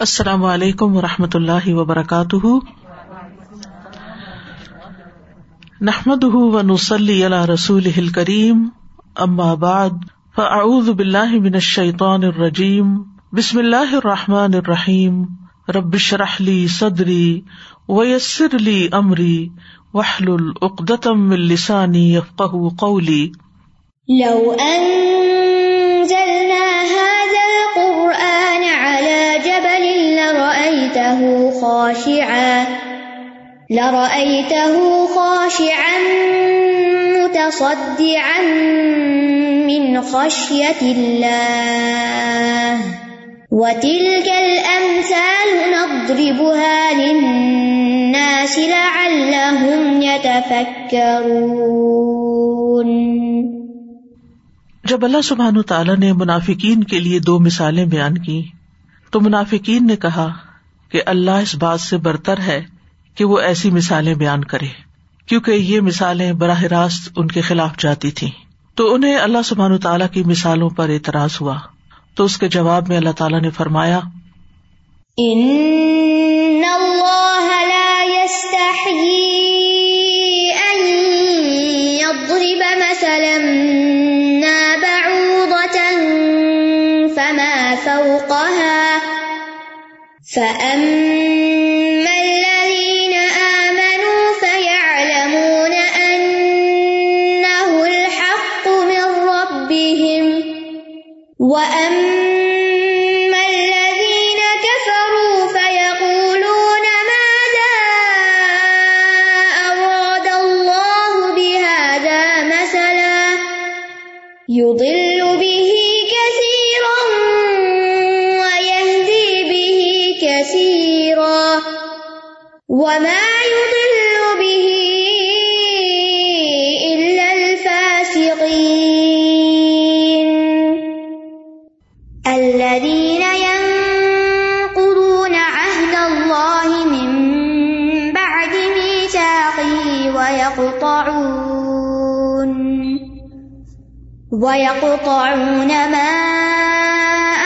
السلام علیکم و رحمۃ اللہ وبرکاتہ۔ نحمد و نسلی رسول کریم بعد، فاعوذ باللہ من الشیطان الرجیم، بسم اللہ الرحمٰن الرحیم ربش رحلی صدری ویسر علی عمری وحل العقدم السانی یفق قولی۔ لو خاشعا لرأيته خاشعا متصدعا من خشية الله وتلك الأمثال نضربها للناس لعلهم يتفكرون جب اللہ سبحان تعالیٰ نے منافقین کے لیے دو مثالیں بیان کی تو منافقین نے کہا کہ اللہ اس بات سے برتر ہے کہ وہ ایسی مثالیں بیان کرے، کیونکہ یہ مثالیں براہ راست ان کے خلاف جاتی تھی تو انہیں اللہ سبحان تعالیٰ کی مثالوں پر اعتراض ہوا۔ تو اس کے جواب میں اللہ تعالیٰ نے فرمایا فأما ويقطعون ما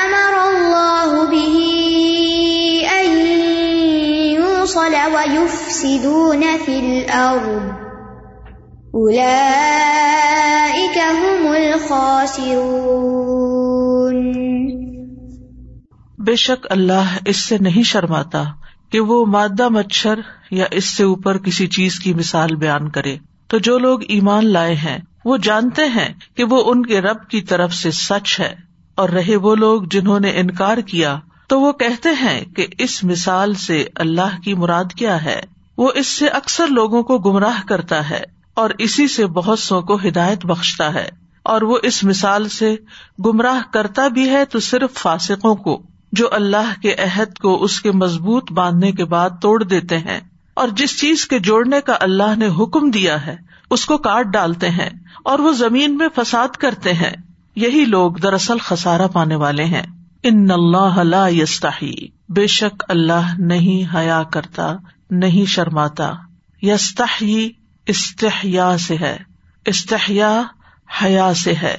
أمر الله به أن يوصل ويفسدون في الأرض أولئك هم الخاسرون بے شک اللہ اس سے نہیں شرماتا کہ وہ مادہ مچھر یا اس سے اوپر کسی چیز کی مثال بیان کرے۔ تو جو لوگ ایمان لائے ہیں وہ جانتے ہیں کہ وہ ان کے رب کی طرف سے سچ ہے، اور رہے وہ لوگ جنہوں نے انکار کیا، تو وہ کہتے ہیں کہ اس مثال سے اللہ کی مراد کیا ہے؟ وہ اس سے اکثر لوگوں کو گمراہ کرتا ہے، اور اسی سے بہت سو کو ہدایت بخشتا ہے۔ اور وہ اس مثال سے گمراہ کرتا بھی ہے تو صرف فاسقوں کو، جو اللہ کے عہد کو اس کے مضبوط باندھنے کے بعد توڑ دیتے ہیں۔ اور جس چیز کے جوڑنے کا اللہ نے حکم دیا ہے، اس کو کاٹ ڈالتے ہیں اور وہ زمین میں فساد کرتے ہیں۔ یہی لوگ دراصل خسارا پانے والے ہیں۔ ان اللہ لا یستحی۔ بے شک اللہ نہیں حیا کرتا، نہیں شرماتا۔ یستحی استحیا سے ہے۔ استحیا حیا سے ہے۔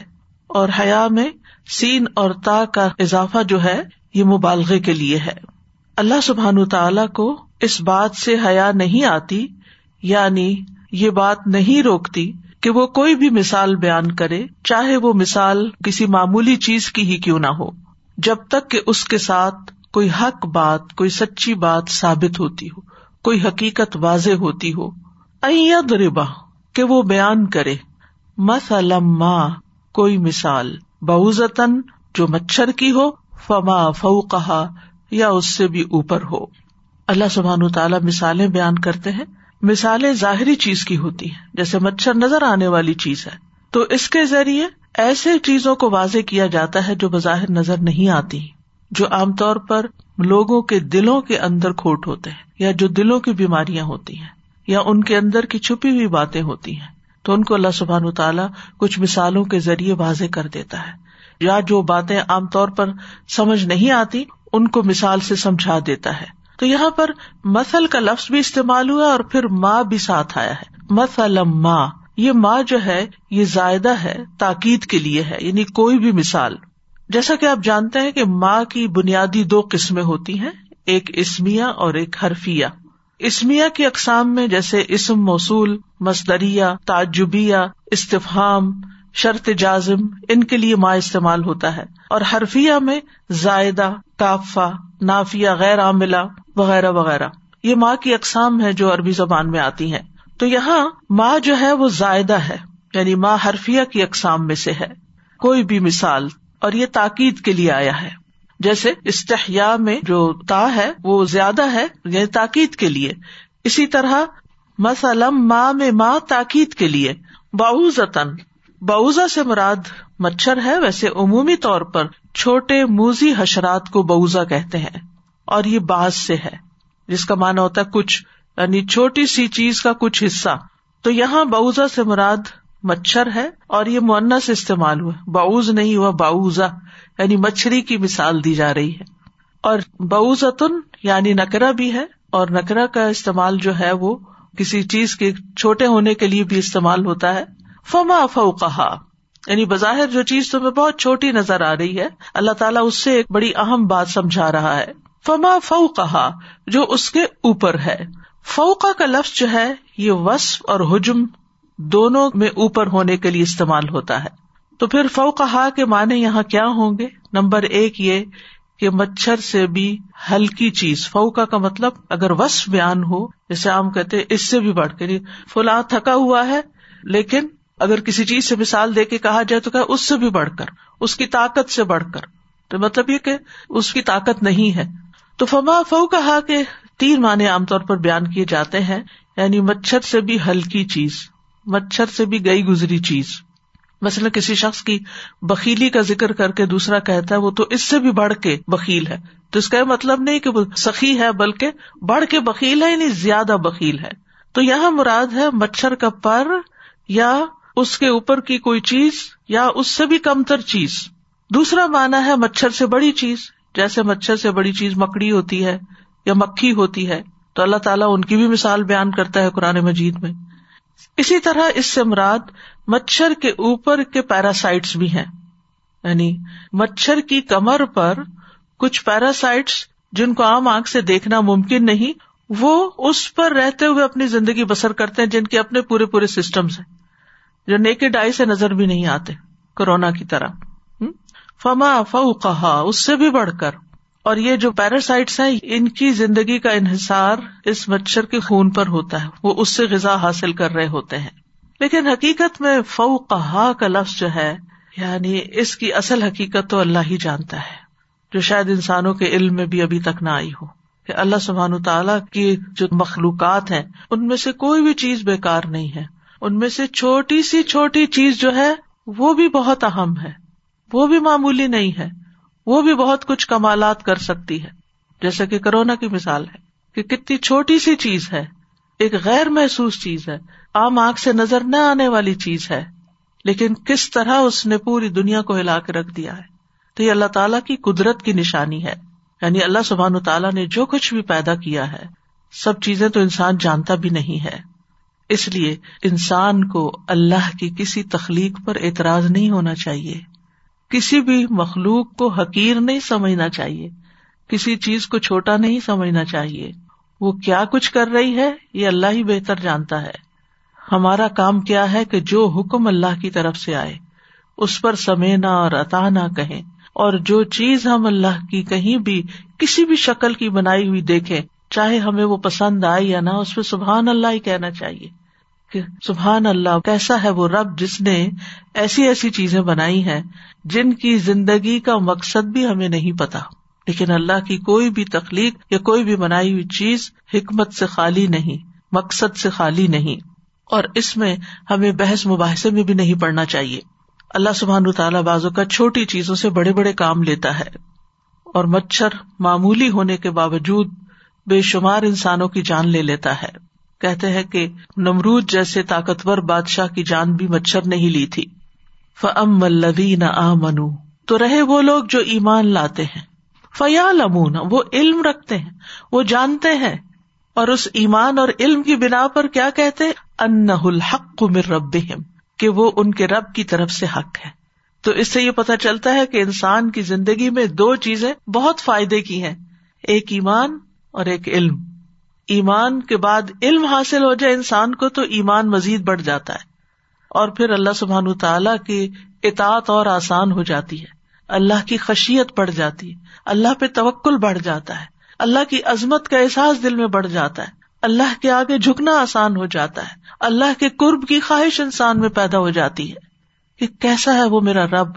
اور حیا میں سین اور تا کا اضافہ جو ہے، یہ مبالغے کے لیے ہے۔ اللہ سبحان تعالی کو اس بات سے حیا نہیں آتی یعنی یہ بات نہیں روکتی کہ وہ کوئی بھی مثال بیان کرے، چاہے وہ مثال کسی معمولی چیز کی ہی کیوں نہ ہو، جب تک کہ اس کے ساتھ کوئی حق بات، کوئی سچی بات ثابت ہوتی ہو، کوئی حقیقت واضح ہوتی ہو۔ دربا کہ وہ بیان کرے۔ مسلم کوئی مثال بہوزن جو مچھر کی ہو، فما فو کہا یا اس سے بھی اوپر ہو۔ اللہ سبحان تعالیٰ مثالیں بیان کرتے ہیں۔ مثالیں ظاہری چیز کی ہوتی ہیں، جیسے مچھر نظر آنے والی چیز ہے۔ تو اس کے ذریعے ایسے چیزوں کو واضح کیا جاتا ہے جو بظاہر نظر نہیں آتی، جو عام طور پر لوگوں کے دلوں کے اندر کھوٹ ہوتے ہیں، یا جو دلوں کی بیماریاں ہوتی ہیں، یا ان کے اندر کی چھپی ہوئی باتیں ہوتی ہیں۔ تو ان کو اللہ سبحان و تعالیٰ کچھ مثالوں کے ذریعے واضح کر دیتا ہے۔ یا جو باتیں عام طور پر سمجھ نہیں آتی، ان کو مثال سے سمجھا دیتا ہے۔ تو یہاں پر مسل کا لفظ بھی استعمال ہوا اور پھر ماں بھی ساتھ آیا ہے۔ مسلم ماں یہ ماں جو ہے، یہ زائدہ ہے، تاکید کے لیے ہے یعنی کوئی بھی مثال۔ جیسا کہ آپ جانتے ہیں کہ ماں کی بنیادی دو قسمیں ہوتی ہیں، ایک اسمیا اور ایک حرفیہ۔ اسمیا کی اقسام میں جیسے اسم موصول، مصدریہ، تعجبیہ، استفہام، شرط جازم، ان کے لیے ماں استعمال ہوتا ہے۔ اور حرفیہ میں زائدہ کافا نافیہ، غیر عاملہ، وغیرہ وغیرہ۔ یہ ماں کی اقسام ہے جو عربی زبان میں آتی ہیں۔ تو یہاں ماں جو ہے وہ زائدہ ہے یعنی ماں حرفیہ کی اقسام میں سے ہے۔ کوئی بھی مثال، اور یہ تاکید کے لیے آیا ہے۔ جیسے استحیا میں جو تا ہے، وہ زیادہ ہے یعنی تاکید کے لیے۔ اسی طرح مسلم ماں میں ماں تاکید کے لیے باؤزن باؤزا سے مراد مچھر ہے، ویسے عمومی طور پر چھوٹے موزی حشرات کو بؤزا کہتے ہیں اور یہ باز سے ہے، جس کا مانا ہوتا ہے کچھ یعنی چھوٹی سی چیز کا کچھ حصہ۔ تو یہاں بؤزا سے مراد مچھر ہے اور یہ منا سے استعمال ہوا۔ باؤز نہیں ہوا باؤزا یعنی مچھری کی مثال دی جا رہی ہے۔ اور بؤزتن یعنی نکرا بھی ہے، اور نکرا کا استعمال جو ہے وہ کسی چیز کے چھوٹے ہونے کے لیے بھی استعمال ہوتا ہے۔ فما فو کہا یعنی بظاہر جو چیز تمہیں بہت چھوٹی نظر آ رہی ہے، اللہ تعالیٰ اس سے ایک بڑی اہم بات سمجھا رہا ہے۔ فما فو کہا جو اس کے اوپر ہے۔ فوقا کا لفظ جو ہے، یہ وصف اور حجم دونوں میں اوپر ہونے کے لیے استعمال ہوتا ہے۔ تو پھر فو کے معنی یہاں کیا ہوں گے؟ نمبر ایک یہ کہ مچھر سے بھی ہلکی چیز فوکا کا مطلب اگر وصف بیان ہو، جیسے عام کہتے اس سے بھی بڑھ کے فلاں تھکا ہوا ہے، لیکن اگر کسی چیز سے مثال دے کے کہا جائے تو کہ اس سے بھی بڑھ کر، اس کی طاقت سے بڑھ کر۔ تو مطلب یہ کہ اس کی طاقت نہیں ہے۔ تو فما فو کہا کہ تین معنی عام طور پر بیان کیے جاتے ہیں یعنی مچھر سے بھی ہلکی چیز، مچھر سے بھی گئی گزری چیز۔ مثلاً کسی شخص کی بکیلی کا ذکر کر کے دوسرا کہتا ہے، وہ تو اس سے بھی بڑھ کے بکیل ہے۔ تو اس کا مطلب نہیں کہ وہ سخی ہے، بلکہ بڑھ کے بکیل ہے یعنی زیادہ بکیل ہے۔ تو یہاں مراد ہے مچھر کا پر یا اس کے اوپر کی کوئی چیز یا اس سے بھی کمتر چیز۔ دوسرا مانا ہے مچھر سے بڑی چیز۔ جیسے مچھر سے بڑی چیز مکڑی ہوتی ہے یا مکھی ہوتی ہے، تو اللہ تعالیٰ ان کی بھی مثال بیان کرتا ہے قرآن مجید میں۔ اسی طرح اس سے مراد مچھر کے اوپر کے پیراسائٹس بھی ہیں۔ یعنی مچھر کی کمر پر کچھ پیراسائٹس جن کو عام آنکھ سے دیکھنا ممکن نہیں، وہ اس پر رہتے ہوئے اپنی زندگی بسر کرتے ہیں، جن کے اپنے پورے پورے سسٹمس ہیں۔ جو نیک ڈائی سے نظر بھی نہیں آتے کورونا کی طرح۔ فما فو کہا اس سے بھی بڑھ کر۔ اور یہ جو پیراسائٹس ہیں، ان کی زندگی کا انحصار اس مچھر کے خون پر ہوتا ہے۔ وہ اس سے غذا حاصل کر رہے ہوتے ہیں۔ لیکن حقیقت میں فو کہا کا لفظ جو ہے یعنی اس کی اصل حقیقت تو اللہ ہی جانتا ہے۔ جو شاید انسانوں کے علم میں بھی ابھی تک نہ آئی ہو۔ کہ اللہ سبحان تعالیٰ کی جو مخلوقات ہیں، ان میں سے کوئی بھی چیز بےکار نہیں ہے۔ ان میں سے چھوٹی سی چھوٹی چیز جو ہے، وہ بھی بہت اہم ہے۔ وہ بھی معمولی نہیں ہے۔ وہ بھی بہت کچھ کمالات کر سکتی ہے۔ جیسے کہ کرونا کی مثال ہے کہ کتنی چھوٹی سی چیز ہے۔ ایک غیر محسوس چیز ہے۔ عام آنکھ سے نظر نہ آنے والی چیز ہے۔ لیکن کس طرح اس نے پوری دنیا کو ہلا کے رکھ دیا ہے۔ تو یہ اللہ تعالیٰ کی قدرت کی نشانی ہے۔ یعنی اللہ سبحان تعالیٰ نے جو کچھ بھی پیدا کیا ہے، سب چیزیں تو انسان جانتا بھی نہیں ہے۔ اس لیے انسان کو اللہ کی کسی تخلیق پر اعتراض نہیں ہونا چاہیے۔ کسی بھی مخلوق کو حقیر نہیں سمجھنا چاہیے۔ کسی چیز کو چھوٹا نہیں سمجھنا چاہیے۔ وہ کیا کچھ کر رہی ہے، یہ اللہ ہی بہتر جانتا ہے۔ ہمارا کام کیا ہے کہ جو حکم اللہ کی طرف سے آئے، اس پر سمینا اور عطا نہ کہیں۔ اور جو چیز ہم اللہ کی کہیں بھی کسی بھی شکل کی بنائی ہوئی دیکھے چاہے ہمیں وہ پسند آئے یا نہ، اس پہ سبحان اللہ ہی کہنا چاہیے۔ کہ سبحان اللہ، کیسا ہے وہ رب جس نے ایسی ایسی چیزیں بنائی ہیں جن کی زندگی کا مقصد بھی ہمیں نہیں پتا۔ لیکن اللہ کی کوئی بھی تخلیق یا کوئی بھی بنائی ہوئی چیز حکمت سے خالی نہیں، مقصد سے خالی نہیں۔ اور اس میں ہمیں بحث مباحثے میں بھی نہیں پڑنا چاہیے۔ اللہ سبحان تعالیٰ بازو کا چھوٹی چیزوں سے بڑے بڑے کام لیتا ہے اور مچھر معمولی ہونے کے باوجود بے شمار انسانوں کی جان لے لیتا ہے۔ کہتے ہیں کہ نمرود جیسے طاقتور بادشاہ کی جان بھی مچھر نہیں لی تھی۔ فم الدین آ منو تو رہے وہ لوگ جو ایمان لاتے ہیں۔ فیا لمون وہ علم رکھتے ہیں، وہ جانتے ہیں۔ اور اس ایمان اور علم کی بنا پر کیا کہتے ان الحق مر رب کہ وہ ان کے رب کی طرف سے حق ہے۔ تو اس سے یہ پتا چلتا ہے کہ انسان کی زندگی میں دو چیزیں بہت فائدے کی ہیں، ایک ایمان اور ایک علم۔ ایمان کے بعد علم حاصل ہو جائے انسان کو تو ایمان مزید بڑھ جاتا ہے اور پھر اللہ سبحان تعالیٰ کی اطاعت اور آسان ہو جاتی ہے اللہ کی خشیت بڑھ جاتی ہے اللہ پہ توکل بڑھ جاتا ہے اللہ کی عظمت کا احساس دل میں بڑھ جاتا ہے اللہ کے آگے جھکنا آسان ہو جاتا ہے اللہ کے قرب کی خواہش انسان میں پیدا ہو جاتی ہے کہ کیسا ہے وہ میرا رب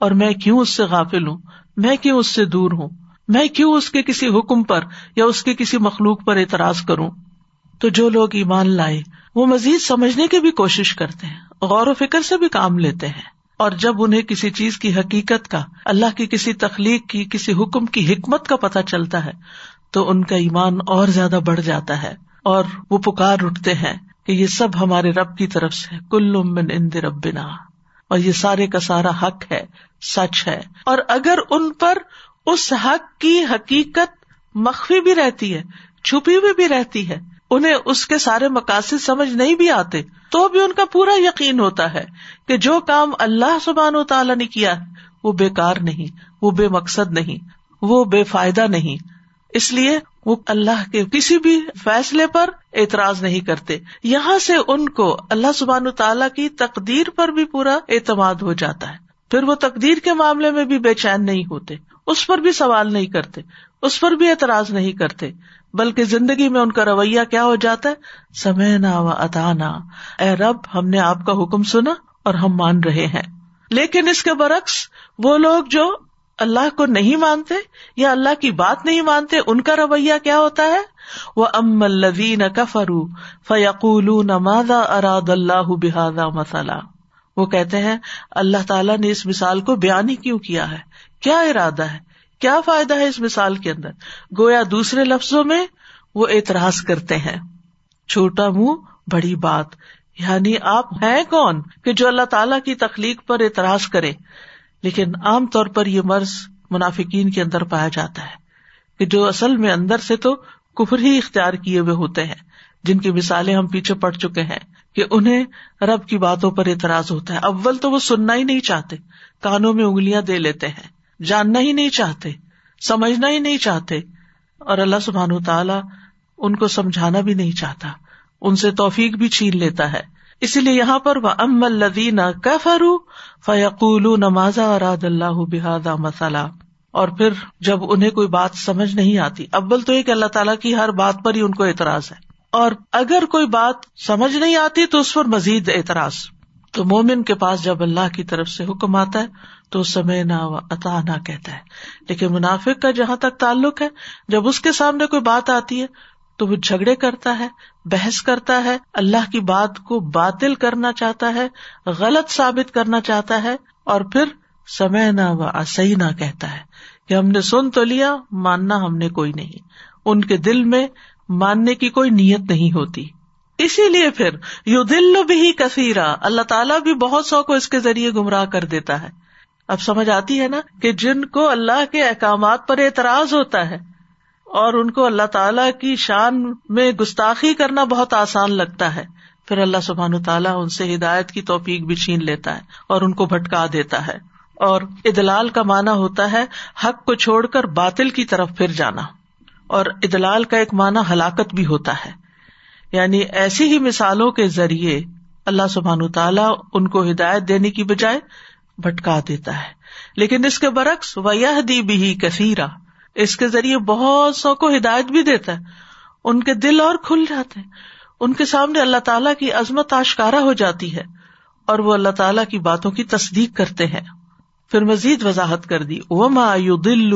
اور میں کیوں اس سے غافل ہوں میں کیوں اس سے دور ہوں میں کیوں اس کے کسی حکم پر یا اس کے کسی مخلوق پر اعتراض کروں؟ تو جو لوگ ایمان لائے، وہ مزید سمجھنے کی بھی کوشش کرتے ہیں، غور و فکر سے بھی کام لیتے ہیں۔ اور جب انہیں کسی چیز کی حقیقت کا، اللہ کی کسی تخلیق کی، کسی حکم کی حکمت کا پتہ چلتا ہے، تو ان کا ایمان اور زیادہ بڑھ جاتا ہے۔ اور وہ پکار اٹھتے ہیں کہ یہ سب ہمارے رب کی طرف سے، کل من اند ربنا۔ اور یہ سارے کا سارا حق ہے، سچ ہے۔ اور اگر ان پر اس حق کی حقیقت مخفی بھی رہتی ہے، چھپی ہوئی بھی رہتی ہے۔ انہیں اس کے سارے مقاصد سمجھ نہیں بھی آتے، تو بھی ان کا پورا یقین ہوتا ہے کہ جو کام اللہ سبحان و تعالیٰ نے کیا، وہ بےکار نہیں، وہ بے مقصد نہیں، وہ بے فائدہ نہیں۔ اس لیے وہ اللہ کے کسی بھی فیصلے پر اعتراض نہیں کرتے۔ یہاں سے ان کو اللہ سبحان تعالیٰ کی تقدیر پر بھی پورا اعتماد ہو جاتا ہے۔ پھر وہ تقدیر کے معاملے میں بھی بے چین نہیں ہوتے۔ اس پر بھی سوال نہیں کرتے، اس پر بھی اعتراض نہیں کرتے، بلکہ زندگی میں ان کا رویہ کیا ہو جاتا ہے؟ سمعنا و اتانا۔ اے رب، ہم نے آپ کا حکم سنا اور ہم مان رہے ہیں۔ لیکن اس کے برعکس، وہ لوگ جو اللہ کو نہیں مانتے یا اللہ کی بات نہیں مانتے، ان کا رویہ کیا ہوتا ہے؟ وہ ام الدین کفرو فیقول نمادا اراد اللہ بحادا مسالہ وہ کہتے ہیں، اللہ تعالیٰ نے اس مثال کو بیان ہی کیوں کیا ہے؟ کیا ارادہ ہے؟ کیا فائدہ ہے اس مثال کے اندر؟ گویا دوسرے لفظوں میں وہ اعتراض کرتے ہیں۔ چھوٹا منہ، بڑی بات۔ یعنی آپ ہیں کون کہ جو اللہ تعالیٰ کی تخلیق پر اعتراض کرے؟ لیکن عام طور پر یہ مرض منافقین کے اندر پایا جاتا ہے کہ جو اصل میں اندر سے تو کفر ہی اختیار کیے ہوئے ہوتے ہیں۔ جن کی مثالیں ہم پیچھے پڑ چکے ہیں کہ انہیں رب کی باتوں پر اعتراض ہوتا ہے۔ اول تو وہ سننا ہی نہیں چاہتے، کانوں میں انگلیاں دے لیتے ہیں۔ جاننا ہی نہیں چاہتے، سمجھنا ہی نہیں چاہتے۔ اور اللہ سبحان تعالیٰ ان کو سمجھانا بھی نہیں چاہتا، ان سے توفیق بھی چھین لیتا ہے۔ اسی لیے یہاں پر وہ ام الدین کفرو فیقول نماز اراد اللہ بحاد مسالہ اور پھر جب انہیں کوئی بات سمجھ نہیں آتی ابل تو ایک اللہ تعالیٰ کی ہر بات پر ہی ان کو اعتراض ہے۔ اور اگر کوئی بات سمجھ نہیں آتی تو اس پر مزید اعتراض۔ تو مومن کے پاس جب اللہ کی طرف سے حکم آتا ہے تو سمے نہ اتا نہ کہتا ہے۔ لیکن منافق کا جہاں تک تعلق ہے، جب اس کے سامنے کوئی بات آتی ہے، تو وہ جھگڑے کرتا ہے، بحث کرتا ہے، اللہ کی بات کو باطل کرنا چاہتا ہے، غلط ثابت کرنا چاہتا ہے، اور پھر سمے نہ و اصح نہ کہتا ہے کہ ہم نے سن تو لیا، ماننا ہم نے کوئی نہیں۔ ان کے دل میں ماننے کی کوئی نیت نہیں ہوتی۔ اسی لیے پھر یو دل بھی کثیرا، اللہ تعالیٰ بھی بہت سو کو اس کے ذریعے گمراہ کر دیتا ہے۔ اب سمجھ آتی ہے نا کہ جن کو اللہ کے احکامات پر اعتراض ہوتا ہے اور ان کو اللہ تعالیٰ کی شان میں گستاخی کرنا بہت آسان لگتا ہے۔ پھر اللہ سبحان تعالیٰ ان سے ہدایت کی توفیق بھی چھین لیتا ہے اور ان کو بھٹکا دیتا ہے۔ اور ادلال کا معنی ہوتا ہے حق کو چھوڑ کر باطل کی طرف پھر جانا۔ اور ادلال کا ایک معنی ہلاکت بھی ہوتا ہے۔ یعنی ایسی ہی مثالوں کے ذریعے اللہ سبحان تعالیٰ ان کو ہدایت دینے کی بجائے بھٹکا دیتا ہے۔ لیکن اس کے برعکس ویہ دی بھی کثیرہ اس کے ذریعے بہت سو کو ہدایت بھی دیتا ہے۔ ان کے دل اور کھل جاتے ہیں۔ ان کے سامنے اللہ تعالیٰ کی عظمت آشکارا ہو جاتی ہے اور وہ اللہ تعالیٰ کی باتوں کی تصدیق کرتے ہیں۔ پھر مزید وضاحت کر دی۔ وہ مایو دل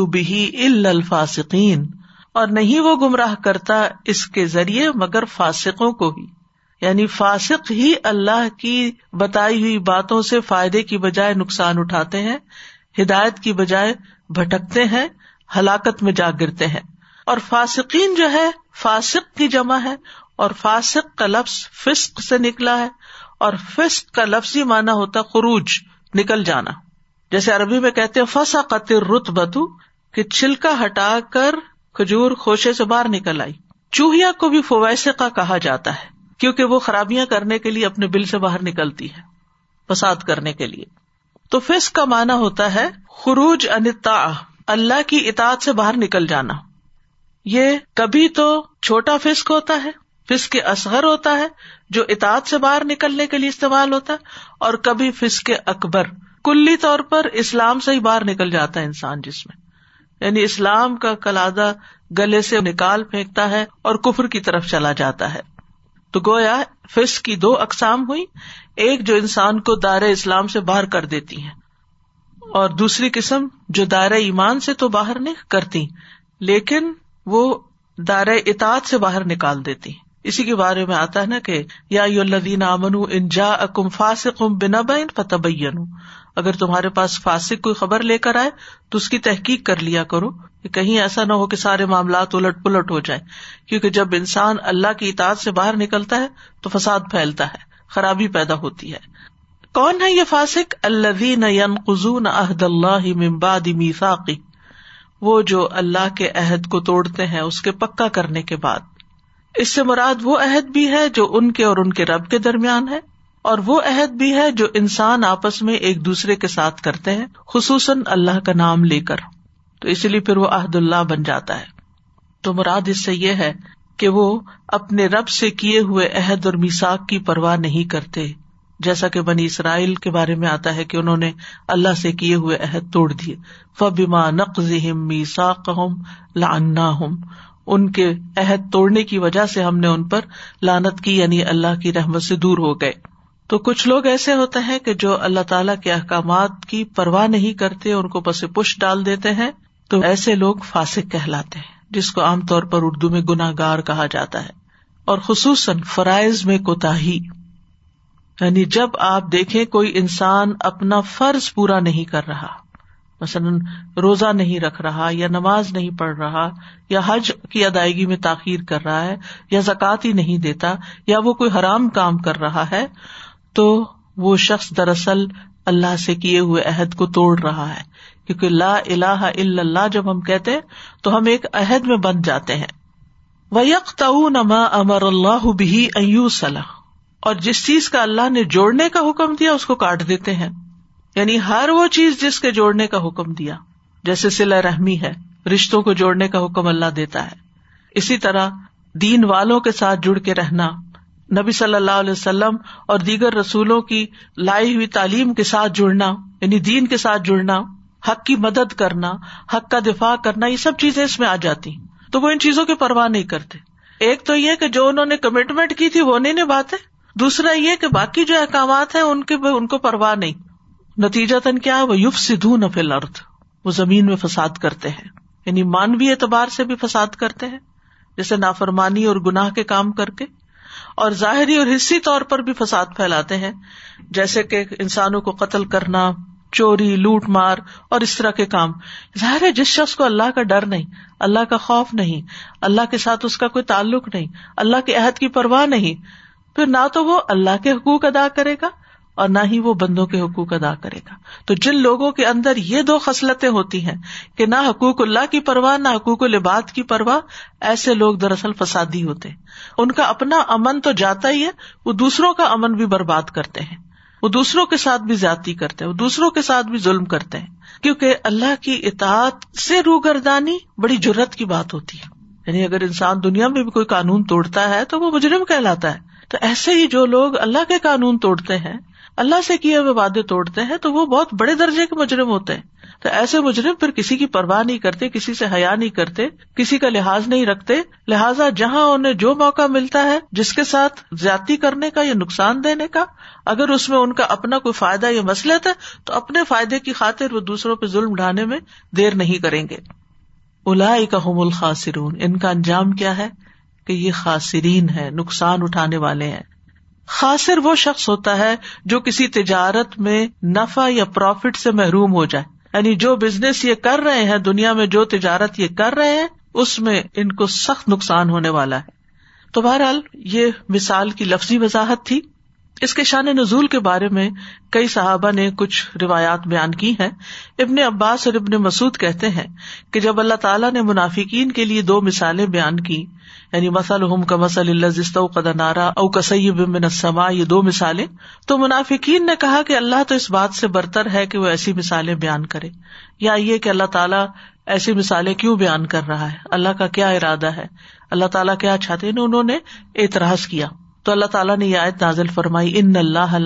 ال الفاسقین اور نہیں وہ گمراہ کرتا اس کے ذریعے مگر فاسقوں کو ہی۔ یعنی فاسق ہی اللہ کی بتائی ہوئی باتوں سے فائدے کی بجائے نقصان اٹھاتے ہیں، ہدایت کی بجائے بھٹکتے ہیں، ہلاکت میں جا گرتے ہیں۔ اور فاسقین جو ہے، فاسق کی جمع ہے اور فاسق کا لفظ فسق سے نکلا ہے اور فسق کا لفظ ہی مانا ہوتا خروج، نکل جانا۔ جیسے عربی میں کہتے فسا قطر رت بدو کہ چھلکا ہٹا کر کھجور خوشے سے باہر نکل آئی۔ چوہیا کو بھی فویسے کا کہا جاتا ہے۔ کیونکہ وہ خرابیاں کرنے کے لیے اپنے بل سے باہر نکلتی ہے، فساد کرنے کے لیے۔ تو فسق کا معنی ہوتا ہے خروج انتا اللہ کی اطاعت سے باہر نکل جانا۔ یہ کبھی تو چھوٹا فسق ہوتا ہے، فسق اصغر ہوتا ہے، جو اطاعت سے باہر نکلنے کے لیے استعمال ہوتا ہے، اور کبھی فسق اکبر۔ کلی طور پر اسلام سے ہی باہر نکل جاتا ہے انسان جس میں۔ یعنی اسلام کا کلادہ گلے سے نکال پھینکتا ہے اور کفر کی طرف چلا جاتا ہے۔ تو گویا فس کی دو اقسام ہوئی۔ ایک جو انسان کو دائر اسلام سے باہر کر دیتی ہے اور دوسری قسم جو دائرہ ایمان سے تو باہر نہیں کرتی، لیکن وہ دائرہ اطاعت سے باہر نکال دیتی۔ اسی کے بارے میں آتا ہے نا کہ یا الدین امن ان جا اکم فاسم بنا بین فتح اگر تمہارے پاس فاسق کوئی خبر لے کر آئے تو اس کی تحقیق کر لیا کرو۔ کہ کہیں ایسا نہ ہو کہ سارے معاملات الٹ پلٹ ہو جائے کیونکہ جب انسان اللہ کی اطاعت سے باہر نکلتا ہے تو فساد پھیلتا ہے، خرابی پیدا ہوتی ہے۔ کون ہے یہ فاسق؟ اللہ قزون عہد اللہ ممباد میساقی وہ جو اللہ کے عہد کو توڑتے ہیں اس کے پکا کرنے کے بعد۔ اس سے مراد وہ عہد بھی ہے جو ان کے اور ان کے رب کے درمیان ہے، اور وہ عہد بھی ہے جو انسان آپس میں ایک دوسرے کے ساتھ کرتے ہیں، خصوصاً اللہ کا نام لے کر۔ تو اس لیے پھر وہ عہد اللہ بن جاتا ہے۔ تو مراد اس سے یہ ہے کہ وہ اپنے رب سے کیے ہوئے عہد اور میساک کی پرواہ نہیں کرتے۔ جیسا کہ بنی اسرائیل کے بارے میں آتا ہے کہ انہوں نے اللہ سے کیے ہوئے عہد توڑ دیے۔ فبیما نقز میساک لانا ہوں ان کے عہد توڑنے کی وجہ سے ہم نے ان پر لانت کی یعنی اللہ کی رحمت سے دور ہو گئے۔ تو کچھ لوگ ایسے ہوتے ہیں کہ جو اللہ تعالیٰ کے احکامات کی پرواہ نہیں کرتے ان کو پس پش ڈال دیتے ہیں۔ تو ایسے لوگ فاسق کہلاتے ہیں جس کو عام طور پر اردو میں گناہ گار کہا جاتا ہے۔ اور خصوصاً فرائض میں کوتا یعنی جب آپ دیکھیں کوئی انسان اپنا فرض پورا نہیں کر رہا مثلاً روزہ نہیں رکھ رہا یا نماز نہیں پڑھ رہا یا حج کی ادائیگی میں تاخیر کر رہا ہے یا زکات ہی نہیں دیتا یا وہ کوئی حرام کام کر رہا ہے تو وہ شخص دراصل اللہ سے کیے ہوئے عہد کو توڑ رہا ہے۔ کیونکہ لا الہ الا اللہ جب ہم کہتے ہیں تو ہم ایک عہد میں بن جاتے ہیں۔ وہ یک نما امر اللہ بھی ایو صلاح اور جس چیز کا اللہ نے جوڑنے کا حکم دیا، اس کو کاٹ دیتے ہیں۔ یعنی ہر وہ چیز جس کے جوڑنے کا حکم دیا۔ جیسے سلا رحمی ہے، رشتوں کو جوڑنے کا حکم اللہ دیتا ہے۔ اسی طرح دین والوں کے ساتھ جڑ کے رہنا۔ نبی صلی اللہ علیہ وسلم اور دیگر رسولوں کی لائی ہوئی تعلیم کے ساتھ جڑنا یعنی دین کے ساتھ جڑنا۔ حق کی مدد کرنا، حق کا دفاع کرنا، یہ سب چیزیں اس میں آ جاتی تو وہ ان چیزوں کی پرواہ نہیں کرتے۔ ایک تو یہ کہ جو انہوں نے کمٹمنٹ کی تھی وہ نہیں نبھاتے۔ دوسرا یہ کہ باقی جو احکامات ہیں ان کے ان کو پرواہ نہیں۔ نتیجہ تن کیا وہ یوف سدھو نفل ارتھ وہ زمین میں فساد کرتے ہیں۔ یعنی مانوی اعتبار سے بھی فساد کرتے ہیں۔ جیسے نافرمانی اور گناہ کے کام کر کے۔ اور ظاہری اور حصی طور پر بھی فساد پھیلاتے ہیں۔ جیسے کہ انسانوں کو قتل کرنا چوری، لوٹ، مار اور اس طرح کے کام۔ ظاہر ہے، جس شخص کو اللہ کا ڈر نہیں، اللہ کا خوف نہیں، اللہ کے ساتھ اس کا کوئی تعلق نہیں، اللہ کے عہد کی پرواہ نہیں پھر نہ تو وہ اللہ کے حقوق ادا کرے گا اور نہ ہی وہ بندوں کے حقوق ادا کرے گا۔ تو جن لوگوں کے اندر یہ دو خصلتیں ہوتی ہیں کہ نہ حقوق اللہ کی پرواہ، نہ حقوق الباد کی پرواہ، ایسے لوگ دراصل فسادی ہوتے۔ ہیں ان کا اپنا امن تو جاتا ہی ہے، وہ دوسروں کا امن بھی برباد کرتے ہیں۔ وہ دوسروں کے ساتھ بھی زیادتی کرتے ہیں، وہ دوسروں کے ساتھ بھی ظلم کرتے ہیں۔ کیونکہ اللہ کی اطاعت سے روگردانی بڑی جرت کی بات ہوتی ہے۔ یعنی اگر انسان دنیا میں بھی کوئی قانون توڑتا ہے تو وہ مجرم کہلاتا ہے۔ تو ایسے ہی جو لوگ اللہ کے قانون توڑتے ہیں، اللہ سے کیے ہوئے وعدے توڑتے ہیں، تو وہ بہت بڑے درجے کے مجرم ہوتے ہیں۔ تو ایسے مجرم پھر کسی کی پرواہ نہیں کرتے، کسی سے حیا نہیں کرتے، کسی کا لحاظ نہیں رکھتے۔ لہٰذا جہاں انہیں جو موقع ملتا ہے، جس کے ساتھ زیادتی کرنے کا یا نقصان دینے کا، اگر اس میں ان کا اپنا کوئی فائدہ یا مسلط ہے تو اپنے فائدے کی خاطر وہ دوسروں پہ ظلم ڈھانے میں دیر نہیں کریں گے۔ الا کا حم الخاصرون ان کا انجام کیا ہے؟ کہ یہ خاصرین ہے نقصان اٹھانے والے ہیں۔ خاصر وہ شخص ہوتا ہے جو کسی تجارت میں نفع یا پروفٹ سے محروم ہو جائے۔ یعنی جو بزنس یہ کر رہے ہیں، دنیا میں جو تجارت یہ کر رہے ہیں، اس میں ان کو سخت نقصان ہونے والا ہے۔ تو بہرحال یہ مثال کی لفظی وضاحت تھی۔ اس کے شان نزول کے بارے میں کئی صحابہ نے کچھ روایات بیان کی ہیں۔ ابن عباس اور ابن مسعود کہتے ہیں کہ جب اللہ تعالیٰ نے منافقین کے لیے دو مثالیں بیان کی یعنی مسل کا مسل اللہ قد نارا او کسیب من السماء، یہ دو مثالیں، تو منافقین نے کہا کہ اللہ تو اس بات سے برتر ہے کہ وہ ایسی مثالیں بیان کرے۔ یا یہ کہ اللہ تعالیٰ ایسی مثالیں کیوں بیان کر رہا ہے؟ اللہ کا کیا ارادہ ہے؟ اللہ تعالیٰ کیا چاہتے انہوں نے اعتراض کیا۔ تو اللہ تعالیٰ نے یہ آیت نازل فرمائی، ان اللہ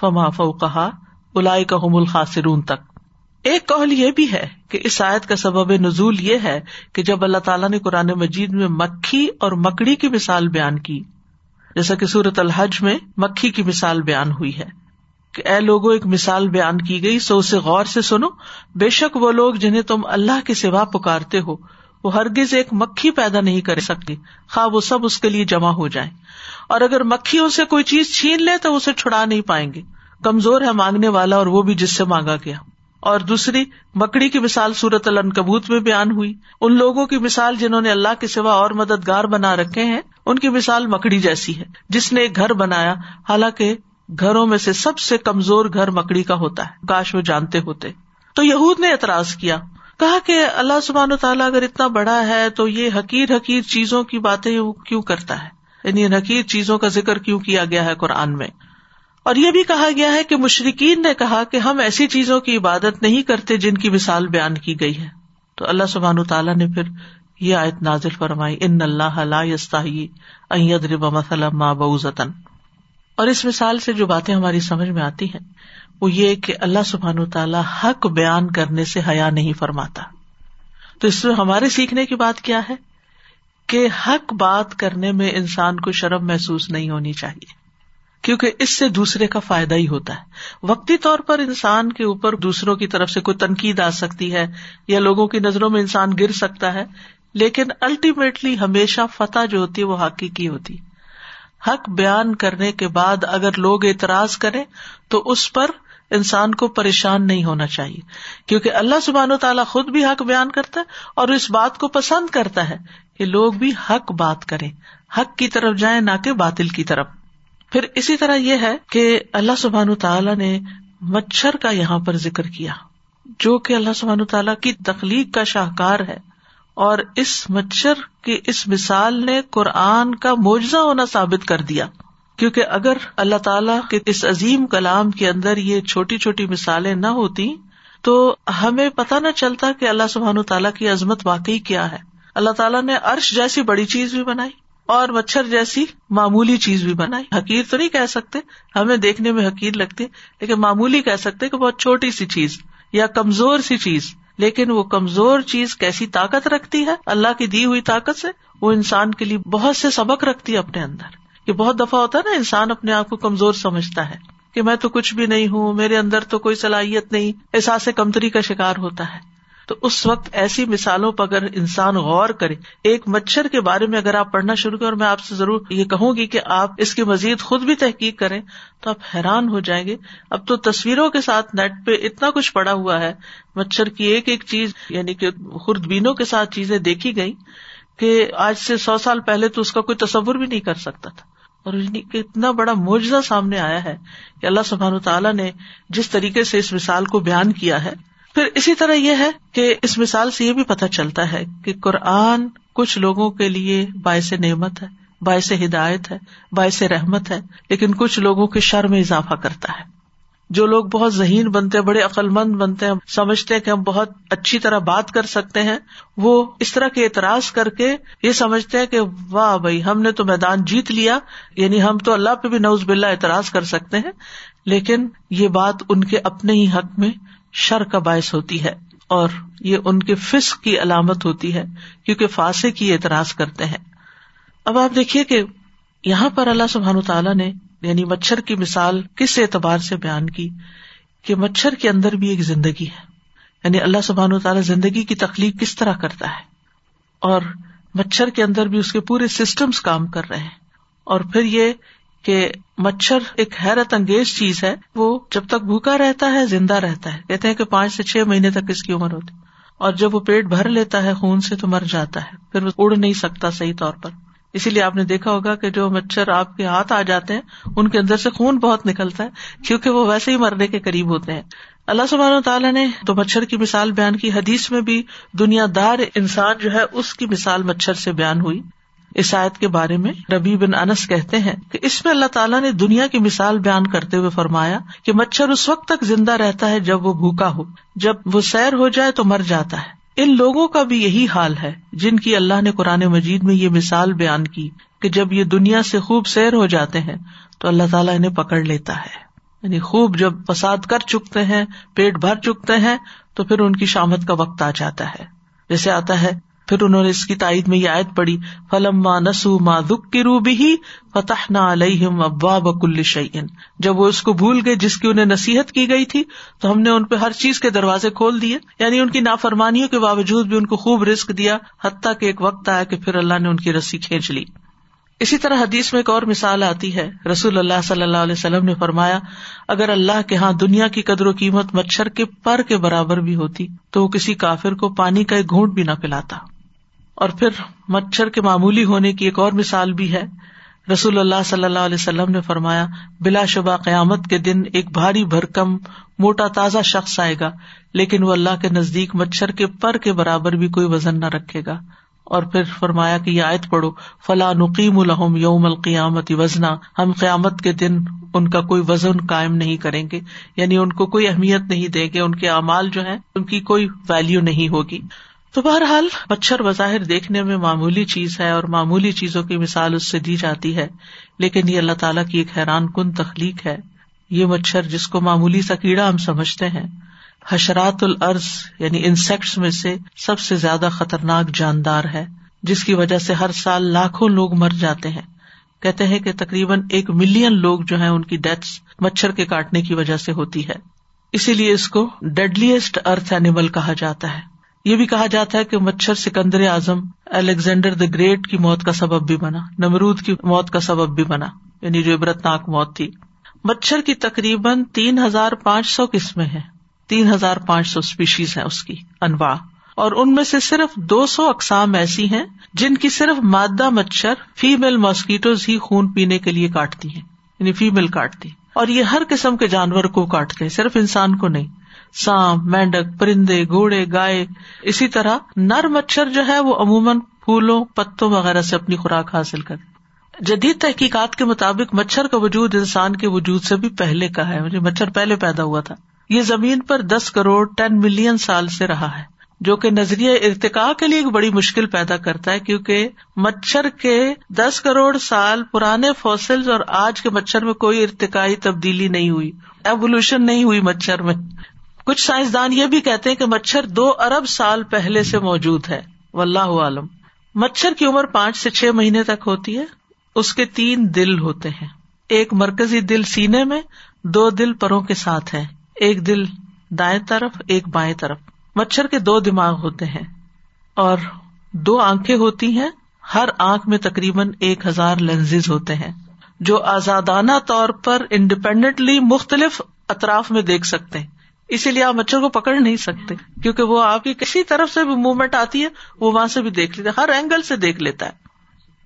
فما فوقها اولئک هم الخاسرون تک۔ ایک قول یہ بھی ہے کہ اس آیت کا سبب نزول یہ ہے کہ جب اللہ تعالیٰ نے قرآن مجید میں مکھی اور مکڑی کی مثال بیان کی، جیسا کہ سورت الحج میں مکھی کی مثال بیان ہوئی ہے۔ کہ اے لوگوں ایک مثال بیان کی گئی، سو اسے غور سے سنو۔ بے شک وہ لوگ جنہیں تم اللہ کے سوا پکارتے ہو وہ ہرگز ایک مکھی پیدا نہیں کر سکتی۔ خواہ وہ سب اس کے لیے جمع ہو جائیں۔ اور اگر مکھیوں سے کوئی چیز چھین لے تو اسے چھڑا نہیں پائیں گے۔ کمزور ہے مانگنے والا اور وہ بھی جس سے مانگا گیا۔ اور دوسری، مکڑی کی مثال سورت الکبوت میں بیان ہوئی۔ ان لوگوں کی مثال جنہوں نے اللہ کے سوا اور مددگار بنا رکھے ہیں، ان کی مثال مکڑی جیسی ہے۔ جس نے ایک گھر بنایا، حالانکہ گھروں میں سے سب سے کمزور گھر مکڑی کا ہوتا ہے۔ کاش وہ جانتے ہوتے۔ تو یہود نے اعتراض کیا۔ کہا کہ اللہ سبحان و تعالیٰ اگر اتنا بڑا ہے تو یہ حقیر حقیر چیزوں کی باتیں وہ کیوں کرتا ہے؟ یعنی حقیر چیزوں کا ذکر کیوں کیا گیا ہے قرآن میں؟ اور یہ بھی کہا گیا ہے کہ مشرقین نے کہا کہ ہم ایسی چیزوں کی عبادت نہیں کرتے جن کی مثال بیان کی گئی ہے۔ تو اللہ سبحان تعالیٰ نے پھر یہ آیت نازل فرمائی، ان اللہ ما بوزتن اور اس مثال سے جو باتیں ہماری سمجھ میں آتی ہیں وہ یہ کہ اللہ سبحان تعالیٰ حق بیان کرنے سے حیا نہیں فرماتا۔ تو اس میں ہمارے سیکھنے کی بات کیا ہے؟ کہ حق بات کرنے میں انسان کو شرم محسوس نہیں ہونی چاہیے، کیونکہ اس سے دوسرے کا فائدہ ہی ہوتا ہے۔ وقتی طور پر انسان کے اوپر دوسروں کی طرف سے کوئی تنقید آ سکتی ہے یا لوگوں کی نظروں میں انسان گر سکتا ہے، لیکن الٹیمیٹلی ہمیشہ فتح جو ہوتی ہے وہ حقیقی ہوتی۔ حق بیان کرنے کے بعد اگر لوگ اعتراض کریں تو اس پر انسان کو پریشان نہیں ہونا چاہیے کیونکہ اللہ سبحان و تعالیٰ خود بھی حق بیان کرتا ہے اور اس بات کو پسند کرتا ہے کہ لوگ بھی حق بات کریں، حق کی طرف جائیں نہ کہ باطل کی طرف۔ پھر اسی طرح یہ ہے کہ اللہ سبحان تعالیٰ نے مچھر کا یہاں پر ذکر کیا، جو کہ اللہ سبحان تعالیٰ کی تخلیق کا شاہکار ہے۔ اور اس مچھر کی اس مثال نے قرآن کا معجزہ ہونا ثابت کر دیا۔ کیونکہ اگر اللہ تعالیٰ کے اس عظیم کلام کے اندر یہ چھوٹی چھوٹی مثالیں نہ ہوتی، تو ہمیں پتا نہ چلتا کہ اللہ سبحان تعالیٰ کی عظمت واقعی کیا ہے۔ اللہ تعالیٰ نے عرش جیسی بڑی چیز بھی بنائی اور مچھر جیسی معمولی چیز بھی بنائی۔ حقیر تو نہیں کہہ سکتے، ہمیں دیکھنے میں حقیر لگتی، لیکن معمولی کہہ سکتے کہ بہت چھوٹی سی چیز یا کمزور سی چیز، لیکن وہ کمزور چیز کیسی طاقت رکھتی ہے؟ اللہ کی دی ہوئی طاقت سے وہ انسان کے لیے بہت سے سبق رکھتی ہے اپنے اندر۔ یہ بہت دفعہ ہوتا ہے نا، انسان اپنے آپ کو کمزور سمجھتا ہے کہ میں تو کچھ بھی نہیں ہوں، میرے اندر تو کوئی صلاحیت نہیں، احساس کمتری کا شکار ہوتا ہے۔ تو اس وقت ایسی مثالوں پر اگر انسان غور کرے، ایک مچھر کے بارے میں اگر آپ پڑھنا شروع کریں اور میں آپ سے ضرور یہ کہوں گی کہ آپ اس کی مزید خود بھی تحقیق کریں، تو آپ حیران ہو جائیں گے۔ اب تو تصویروں کے ساتھ نیٹ پہ اتنا کچھ پڑا ہوا ہے، مچھر کی ایک ایک چیز یعنی کہ خوردبینوں کے ساتھ چیزیں دیکھی گئی کہ آج سے سو سال پہلے تو اس کا کوئی تصور بھی نہیں کر سکتا تھا۔ اور اتنا بڑا معجزہ سامنے آیا ہے کہ اللہ سبحان تعالیٰ نے جس طریقے سے اس مثال کو بیان کیا ہے، پھر اسی طرح یہ ہے کہ اس مثال سے یہ بھی پتہ چلتا ہے کہ قرآن کچھ لوگوں کے لیے باعث نعمت ہے، باعث ہدایت ہے، باعث رحمت ہے، لیکن کچھ لوگوں کے شر میں اضافہ کرتا ہے۔ جو لوگ بہت ذہین بنتے ہیں، بڑے عقل مند بنتے ہیں، سمجھتے ہیں کہ ہم بہت اچھی طرح بات کر سکتے ہیں، وہ اس طرح کے اعتراض کر کے یہ سمجھتے ہیں کہ واہ بھائی، ہم نے تو میدان جیت لیا یعنی ہم تو اللہ پہ بھی نوز بلّہ اعتراض کر سکتے ہیں، لیکن یہ بات ان کے اپنے ہی حق میں شر کا باعث ہوتی ہے، اور یہ ان کے فسق کی علامت ہوتی ہے، کیونکہ فاسے کی اعتراض کرتے ہیں۔ اب آپ دیکھیے کہ یہاں پر اللہ سبحان تعالیٰ نے یعنی مچھر کی مثال کس اعتبار سے بیان کی کہ مچھر کے اندر بھی ایک زندگی ہے؟ یعنی اللہ سبحان و تعالیٰ زندگی کی تخلیق کس طرح کرتا ہے؟ اور مچھر کے اندر بھی اس کے پورے سسٹمس کام کر رہے ہیں۔ اور پھر یہ کہ مچھر ایک حیرت انگیز چیز ہے، وہ جب تک بھوکا رہتا ہے، زندہ رہتا ہے۔ کہتے ہیں کہ پانچ سے چھ مہینے تک اس کی عمر ہوتی۔ اور جب وہ پیٹ بھر لیتا ہے، خون سے تو مر جاتا ہے۔ پھر وہ اڑ نہیں سکتا صحیح طور پر۔ اسی لیے آپ نے دیکھا ہوگا کہ جو مچھر آپ کے ہاتھ آ جاتے ہیں، ان کے اندر سے خون بہت نکلتا ہے، کیونکہ وہ ویسے ہی مرنے کے قریب ہوتے ہیں۔ اللہ سبحانہ تعالیٰ نے تو مچھر کی مثال بیان کی۔ حدیث میں بھی دنیا دار انسان جو ہے، اس کی مثال مچھر سے بیان ہوئی۔ اس آیت کے بارے میں ربی بن انس کہتے ہیں کہ اس میں اللہ تعالیٰ نے دنیا کی مثال بیان کرتے ہوئے فرمایا کہ مچھر اس وقت تک زندہ رہتا ہے جب وہ بھوکا ہو۔ جب وہ سیر ہو جائے تو مر جاتا ہے۔ ان لوگوں کا بھی یہی حال ہے جن کی اللہ نے قرآن مجید میں یہ مثال بیان کی کہ جب یہ دنیا سے خوب سیر ہو جاتے ہیں تو اللہ تعالیٰ انہیں پکڑ لیتا ہے۔ یعنی خوب جب فساد کر چکتے ہیں، پیٹ بھر چکتے ہیں، تو پھر ان کی شامت کا وقت آ جاتا ہے۔ جیسے آتا ہے پھر انہوں نے اس کی تائید میں یہ آیت پڑی فلم ماں نسو ماں دکھ کی رو بھی فتح نہ علیہم ابا بکل شعین جب وہ اس کو بھول گئے جس کی انہیں نصیحت کی گئی تھی، تو ہم نے ان پہ ہر چیز کے دروازے کھول دیے۔ یعنی ان کی نافرمانیوں کے باوجود بھی ان کو خوب رسک دیا، حتیٰ کہ ایک وقت آیا کہ پھر اللہ نے ان کی رسی کھینچ لی۔ اسی طرح حدیث میں ایک اور مثال آتی ہے۔ رسول اللہ صلی اللہ علیہ وسلم نے فرمایا، اگر اللہ کے ہاں دنیا کی قدر و قیمت مچھر کے پر کے برابر بھی ہوتی، تو وہ کسی کافر کو پانی کا ایک گھونٹ بھی نہ پلاتا۔ اور پھر مچھر کے معمولی ہونے کی ایک اور مثال بھی ہے۔ رسول اللہ صلی اللہ علیہ وسلم نے فرمایا، بلا شبہ قیامت کے دن ایک بھاری بھرکم موٹا تازہ شخص آئے گا، لیکن وہ اللہ کے نزدیک مچھر کے پر کے برابر بھی کوئی وزن نہ رکھے گا۔ اور پھر فرمایا کہ یہ آیت پڑھو فلاں نقیم الحم یوم القیامت وزنا۔ ہم قیامت کے دن ان کا کوئی وزن قائم نہیں کریں گے یعنی ان کو کوئی اہمیت نہیں دیں گے، ان کے اعمال جو ہے ان کی کوئی ویلو نہیں ہوگی۔ تو بہرحال مچھر بظاہر دیکھنے میں معمولی چیز ہے اور معمولی چیزوں کی مثال اس سے دی جاتی ہے، لیکن یہ اللہ تعالیٰ کی ایک حیران کن تخلیق ہے۔ یہ مچھر جس کو معمولی سا کیڑا ہم سمجھتے ہیں۔ حشرات العرض یعنی انسیکٹس میں سے سب سے زیادہ خطرناک جاندار ہے، جس کی وجہ سے ہر سال لاکھوں لوگ مر جاتے ہیں۔ کہتے ہیں کہ تقریباً ایک ملین لوگ جو ہے ان کی ڈیتھ مچھر کے کاٹنے کی وجہ سے ہوتی ہے۔ اسی لیے اس کو ڈیڈلیسٹ ارتھ اینیمل کہا جاتا ہے۔ یہ بھی کہا جاتا ہے کہ مچھر Sikandar Azam Alexander the great کی موت کا سبب بھی بنا، نمرود کی موت کا سبب بھی بنا یعنی جو عبرتناک موت تھی۔ مچھر کی تقریباً تین ہزار پانچ سو قسمیں ہیں، تین ہزار پانچ سو اسپیشیز ہیں اس کی، انواع۔ اور ان میں سے صرف دو سو اقسام ایسی ہیں جن کی صرف مادہ مچھر فیمل ماسکیٹوز ہی خون پینے کے لیے کاٹتی ہیں یعنی فیمل کاٹتی۔ اور یہ ہر قسم کے جانور کو کاٹتے ہیں، صرف انسان کو نہیں۔ سانپ مینڈک، پرندے، گھوڑے، گائے، اسی طرح نر مچھر جو ہے وہ عموماً پھولوں، پتوں وغیرہ سے اپنی خوراک حاصل کرتے جدید تحقیقات کے مطابق مچھر کا وجود انسان کے وجود سے بھی پہلے کا ہے یعنی مچھر پہلے پیدا ہوا تھا۔ یہ زمین پر دس کروڑ، ٹین ملین سال سے رہا ہے، جو کہ نظریہ ارتقا کے لیے ایک بڑی مشکل پیدا کرتا ہے، کیونکہ مچھر کے دس کروڑ سال پرانے فوسل اور آج کے مچھر میں کوئی ارتقائی تبدیلی نہیں ہوئی۔ ایوولوشن نہیں ہوئی مچھر میں۔ کچھ سائنسدان یہ بھی کہتے ہیں کہ مچھر دو ارب سال پہلے سے موجود ہے۔ و اللہ عالم۔ مچھر کی عمر پانچ سے چھ مہینے تک ہوتی ہے۔ اس کے تین دل ہوتے ہیں۔ ایک مرکزی دل سینے میں، دو دل پروں کے ساتھ ہے ایک دل دائیں طرف، ایک بائیں طرف۔ مچھر کے دو دماغ ہوتے ہیں۔ اور دو آنکھیں ہوتی ہیں۔ ہر آنکھ میں تقریباً ایک ہزار لینز ہوتے ہیں۔ جو آزادانہ طور پر انڈیپینڈنٹلی مختلف اطراف میں دیکھ سکتے ہیں۔ اسی لیے آپ مچھر کو پکڑ نہیں سکتے، کیونکہ وہ آپ کی کسی طرف سے بھی موومنٹ آتی ہے، وہ وہاں سے بھی دیکھ لیتا ہے، ہر اینگل سے دیکھ لیتا ہے۔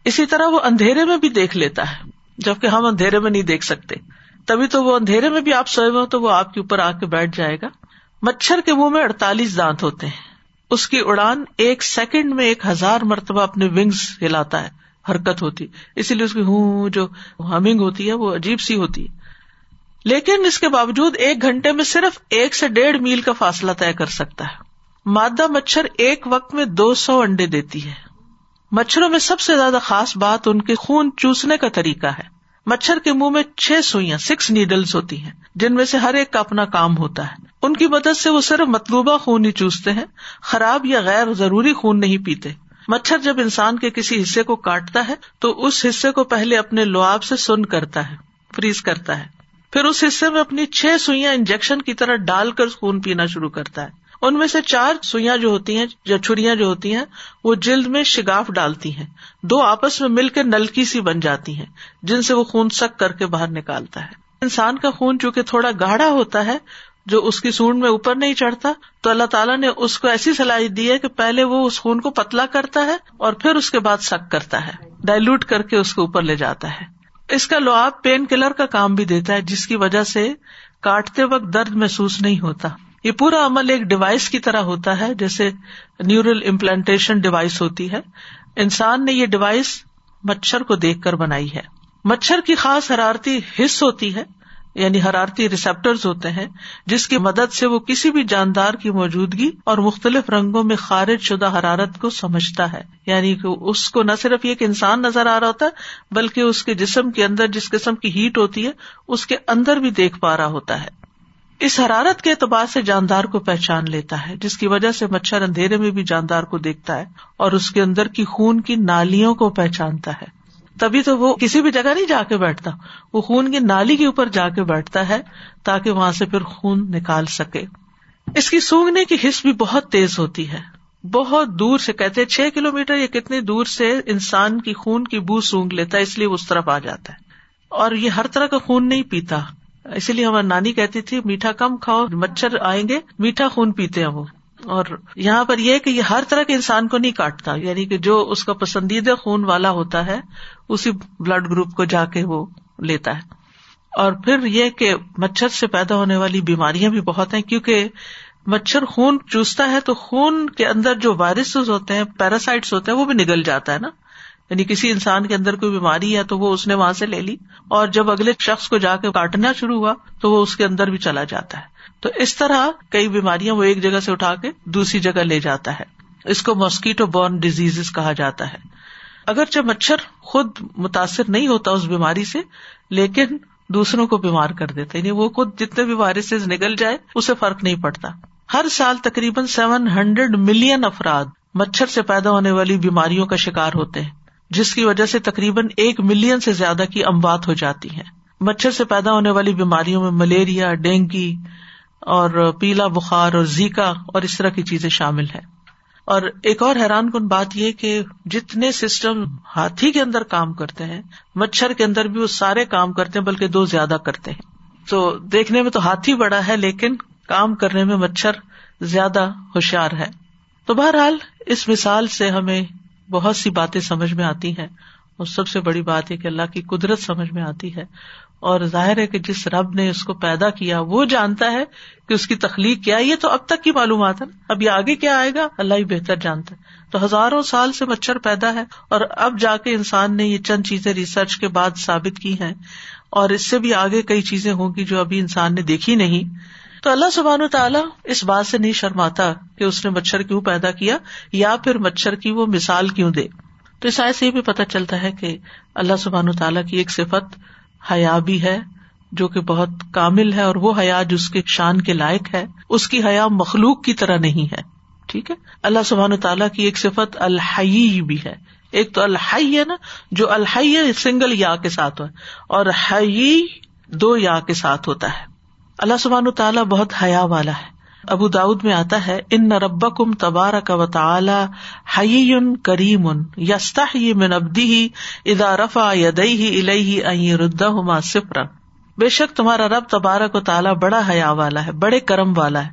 اسی طرح وہ اندھیرے میں بھی دیکھ لیتا ہے، جبکہ ہم اندھیرے میں نہیں دیکھ سکتے۔ تبھی تو وہ اندھیرے میں بھی آپ سوئے ہوئے تو وہ آپ کے اوپر آ کے بیٹھ جائے گا۔ مچھر کے منہ میں اڑتالیس دانت ہوتے ہیں۔ اس کی اڑان ایک سیکنڈ میں ایک ہزار مرتبہ اپنے ونگس ہلاتا ہے، حرکت ہوتی۔ اسی لیے اس کی ہوں جو ہمنگ ہوتی ہے، وہ عجیب سی ہوتی ہے۔ لیکن اس کے باوجود ایک گھنٹے میں صرف ایک سے ڈیڑھ میل کا فاصلہ طے کر سکتا ہے۔ مادہ مچھر ایک وقت میں دو سو انڈے دیتی ہے۔ مچھروں میں سب سے زیادہ خاص بات ان کے خون چوسنے کا طریقہ ہے۔ مچھر کے منہ میں چھ سوئیاں سکس نیڈلس ہوتی ہیں، جن میں سے ہر ایک کا اپنا کام ہوتا ہے۔ ان کی مدد سے وہ صرف مطلوبہ خون ہی چوستے ہیں، خراب یا غیر ضروری خون نہیں پیتے۔ مچھر جب انسان کے کسی حصے کو کاٹتا ہے، تو اس حصے کو پہلے اپنے لواب سے سن کرتا ہے، فریز کرتا ہے۔ پھر اس حصے میں اپنی چھ سوئیاں انجیکشن کی طرح ڈال کر خون پینا شروع کرتا ہے۔ ان میں سے چار سوئیاں جو ہوتی ہیں، یا چھریاں جو ہوتی ہیں، وہ جلد میں شگاف ڈالتی ہیں۔ دو آپس میں مل کے نلکی سی بن جاتی ہیں، جن سے وہ خون سک کر کے باہر نکالتا ہے۔ انسان کا خون چونکہ تھوڑا گاڑا ہوتا ہے، جو اس کی سونڈ میں اوپر نہیں چڑھتا، تو اللہ تعالیٰ نے اس کو ایسی صلاحیت دی ہے کہ پہلے وہ اس خون کو پتلا کرتا ہے اور پھر اس کے بعد سک کرتا ہے ڈائلوٹ کر کے اس کو اوپر لے جاتا ہے۔ اس کا لواب پین کلر کا کام بھی دیتا ہے، جس کی وجہ سے کاٹتے وقت درد محسوس نہیں ہوتا۔ یہ پورا عمل ایک ڈیوائس کی طرح ہوتا ہے، جیسے نیورل امپلانٹیشن ڈیوائس ہوتی ہے۔ انسان نے یہ ڈیوائس مچھر کو دیکھ کر بنائی ہے۔ مچھر کی خاص حرارتی حص ہوتی ہے۔ یعنی حرارتی ریسپٹر ہوتے ہیں، جس کی مدد سے وہ کسی بھی جاندار کی موجودگی اور مختلف رنگوں میں خارج شدہ حرارت کو سمجھتا ہے۔ یعنی کہ اس کو نہ صرف یہ انسان نظر آ رہا ہوتا ہے، بلکہ اس کے جسم کے اندر جس قسم کی ہیٹ ہوتی ہے، اس کے اندر بھی دیکھ پا رہا ہوتا ہے۔ اس حرارت کے اعتبار سے جاندار کو پہچان لیتا ہے، جس کی وجہ سے مچھر اندھیرے میں بھی جاندار کو دیکھتا ہے اور اس کے اندر کی خون کی نالیوں کو پہچانتا ہے۔ تبھی تو وہ کسی بھی جگہ نہیں جا کے بیٹھتا۔ وہ خون کی نالی کے اوپر جا کے بیٹھتا ہے تاکہ وہاں سے پھر خون نکال سکے۔ اس کی سونگنے کی حص بھی بہت تیز ہوتی ہے۔ بہت دور سے کہتے چھ کلو میٹر یا کتنی دور سے انسان کی خون کی بو سونگ لیتا ہے، اس لیے اس طرف آ جاتا ہے۔ اور یہ ہر طرح کا خون نہیں پیتا۔ اسی لیے ہماری نانی کہتی تھی، میٹھا کم کھاؤ، مچھر آئیں گے، میٹھا خون پیتے ہیں وہ۔ اور یہاں پر یہ کہ یہ ہر طرح کے انسان کو نہیں کاٹتا یعنی کہ جو اس کا پسندیدہ خون والا ہوتا ہے، اسی بلڈ گروپ کو جا کے وہ لیتا ہے۔ اور پھر یہ کہ مچھر سے پیدا ہونے والی بیماریاں بھی بہت ہیں، کیونکہ مچھر خون چوستا ہے تو خون کے اندر جو وائرسز ہوتے ہیں، پیراسائٹس ہوتے ہیں، وہ بھی نگل جاتا ہے نا۔ یعنی کسی انسان کے اندر کوئی بیماری ہے تو وہ اس نے وہاں سے لے لی۔ اور جب اگلے شخص کو جا کے کاٹنا شروع ہوا تو وہ اس کے اندر بھی چلا جاتا ہے۔ تو اس طرح کئی بیماریاں وہ ایک جگہ سے اٹھا کے دوسری جگہ لے جاتا ہے۔ اس کو ماسکیٹو بورن ڈیزیز کہا جاتا ہے۔ اگرچہ مچھر خود متاثر نہیں ہوتا اس بیماری سے، لیکن دوسروں کو بیمار کر دیتا یعنی وہ خود جتنے بھی وائرسز نکل جائے، اسے فرق نہیں پڑتا۔ ہر سال تقریباً سیون ہنڈریڈ ملین افراد مچھر سے پیدا ہونے والی بیماریوں کا شکار ہوتے ہیں، جس کی وجہ سے تقریباً ایک ملین سے زیادہ کی اموات ہو جاتی ہے مچھر سے پیدا ہونے والی بیماریوں میں ملیریا، ڈینگی اور پیلا بخار اور زیکا اور اس طرح کی چیزیں شامل ہیں۔ اور ایک اور حیران کن بات یہ کہ جتنے سسٹم ہاتھی کے اندر کام کرتے ہیں، مچھر کے اندر بھی وہ سارے کام کرتے ہیں، بلکہ دو زیادہ کرتے ہیں۔ تو دیکھنے میں تو ہاتھی بڑا ہے، لیکن کام کرنے میں مچھر زیادہ ہوشیار ہے۔ تو بہرحال اس مثال سے ہمیں بہت سی باتیں سمجھ میں آتی ہیں۔ اور سب سے بڑی بات یہ کہ اللہ کی قدرت سمجھ میں آتی ہے۔ اور ظاہر ہے کہ جس رب نے اس کو پیدا کیا وہ جانتا ہے کہ اس کی تخلیق کیا یہ تو اب تک کی معلومات ہے اب یہ آگے کیا آئے گا؟ اللہ ہی بہتر جانتا ہے۔ تو ہزاروں سال سے مچھر پیدا ہے اور اب جا کے انسان نے یہ چند چیزیں ریسرچ کے بعد ثابت کی ہیں اور اس سے بھی آگے کئی چیزیں ہوں گی جو ابھی انسان نے دیکھی نہیں۔ تو اللہ سبحان و تعالیٰ اس بات سے نہیں شرماتا کہ اس نے مچھر کیوں پیدا کیا یا پھر مچھر کی وہ مثال کیوں دے۔ تو اس آئے سے یہ بھی پتا چلتا ہے کہ اللہ سبحان و تعالیٰ کی ایک صفت حیا بھی ہے، جو کہ بہت کامل ہے اور وہ حیا جو اس کے شان کے لائق ہے، اس کی حیا مخلوق کی طرح نہیں ہے۔ ٹھیک ہے؟ اللہ سبحان تعالیٰ کی ایک صفت الحی بھی ہے۔ ایک تو الحی ہے نا، جو الحی سنگل یا کے ساتھ ہو۔ اور حی دو یا کے ساتھ ہوتا ہے۔ اللہ سبحان تعالیٰ بہت حیا والا ہے۔ ابو داود میں آتا ہے، ان نہ رب کم تبار کا و تعلی حی کریم یستا ہی من ابدی ہی ادا رفا یدئی ہی الہی ائی ردا ہما سفر بے شک تمہارا رب تبارک و تعالیٰ بڑا حیا والا ہے، بڑے کرم والا ہے۔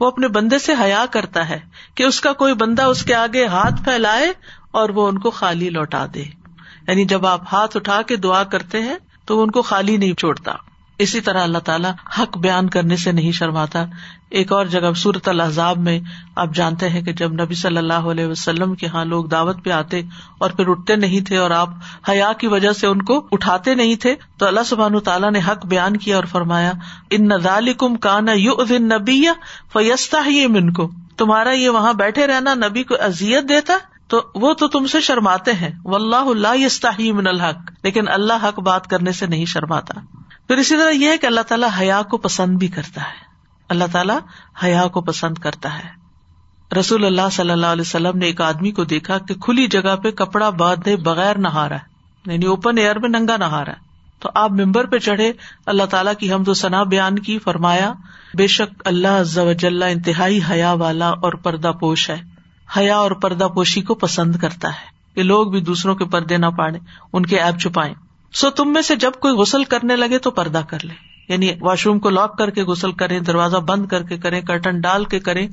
وہ اپنے بندے سے حیا کرتا ہے کہ اس کا کوئی بندہ اس کے آگے ہاتھ پھیلائے اور وہ ان کو خالی لوٹا دے۔ یعنی جب آپ ہاتھ اٹھا کے دعا کرتے ہیں تو وہ ان کو خالی نہیں چھوڑتا۔ اسی طرح اللہ تعالیٰ حق بیان کرنے سے نہیں شرماتا۔ ایک اور جگہ سورت الحضاب میں آپ جانتے ہیں کہ جب نبی صلی اللہ علیہ وسلم کے یہاں لوگ دعوت پہ آتے اور پھر اٹھتے نہیں تھے اور آپ حیا کی وجہ سے ان کو اٹھاتے نہیں تھے، تو اللہ سبحان تعالیٰ نے حق بیان کیا اور فرمایا، ان نظال کم کانا یو ادن نبی فیستا ہی من کو تمہارا یہ وہاں بیٹھے رہنا نبی کو ازیت دیتا؟ تو وہ تو تم سے شرماتے ہیں۔ و اللہ اللہ من الحق۔ لیکن اللہ حق بات کرنے سے نہیں شرماتا۔ پھر اسی طرح یہ ہے کہ اللہ تعالیٰ حیا کو پسند بھی کرتا ہے۔ اللہ تعالیٰ حیا کو پسند کرتا ہے۔ رسول اللہ صلی اللہ علیہ وسلم نے ایک آدمی کو دیکھا کہ کھلی جگہ پہ کپڑا باندھے بغیر نہا رہا ہے۔ یعنی اوپن ایئر میں ننگا نہا رہا ہے۔ تو آپ ممبر پہ چڑھے، اللہ تعالیٰ کی ہم ثنا بیان کی، فرمایا، بے شک اللہ انتہائی حیا والا اور پردہ پوش ہے۔ حیا اور پردہ پوشی کو پسند کرتا ہے کہ لوگ بھی دوسروں کے پردے نہ پاڑے ان کے ایپ چھپائے سو تم میں سے جب کوئی غسل کرنے لگے تو پردہ کر لے۔ یعنی واش روم کو لاک کر کے غسل کرے دروازہ بند کر کے کرے کرٹن ڈال کے کرے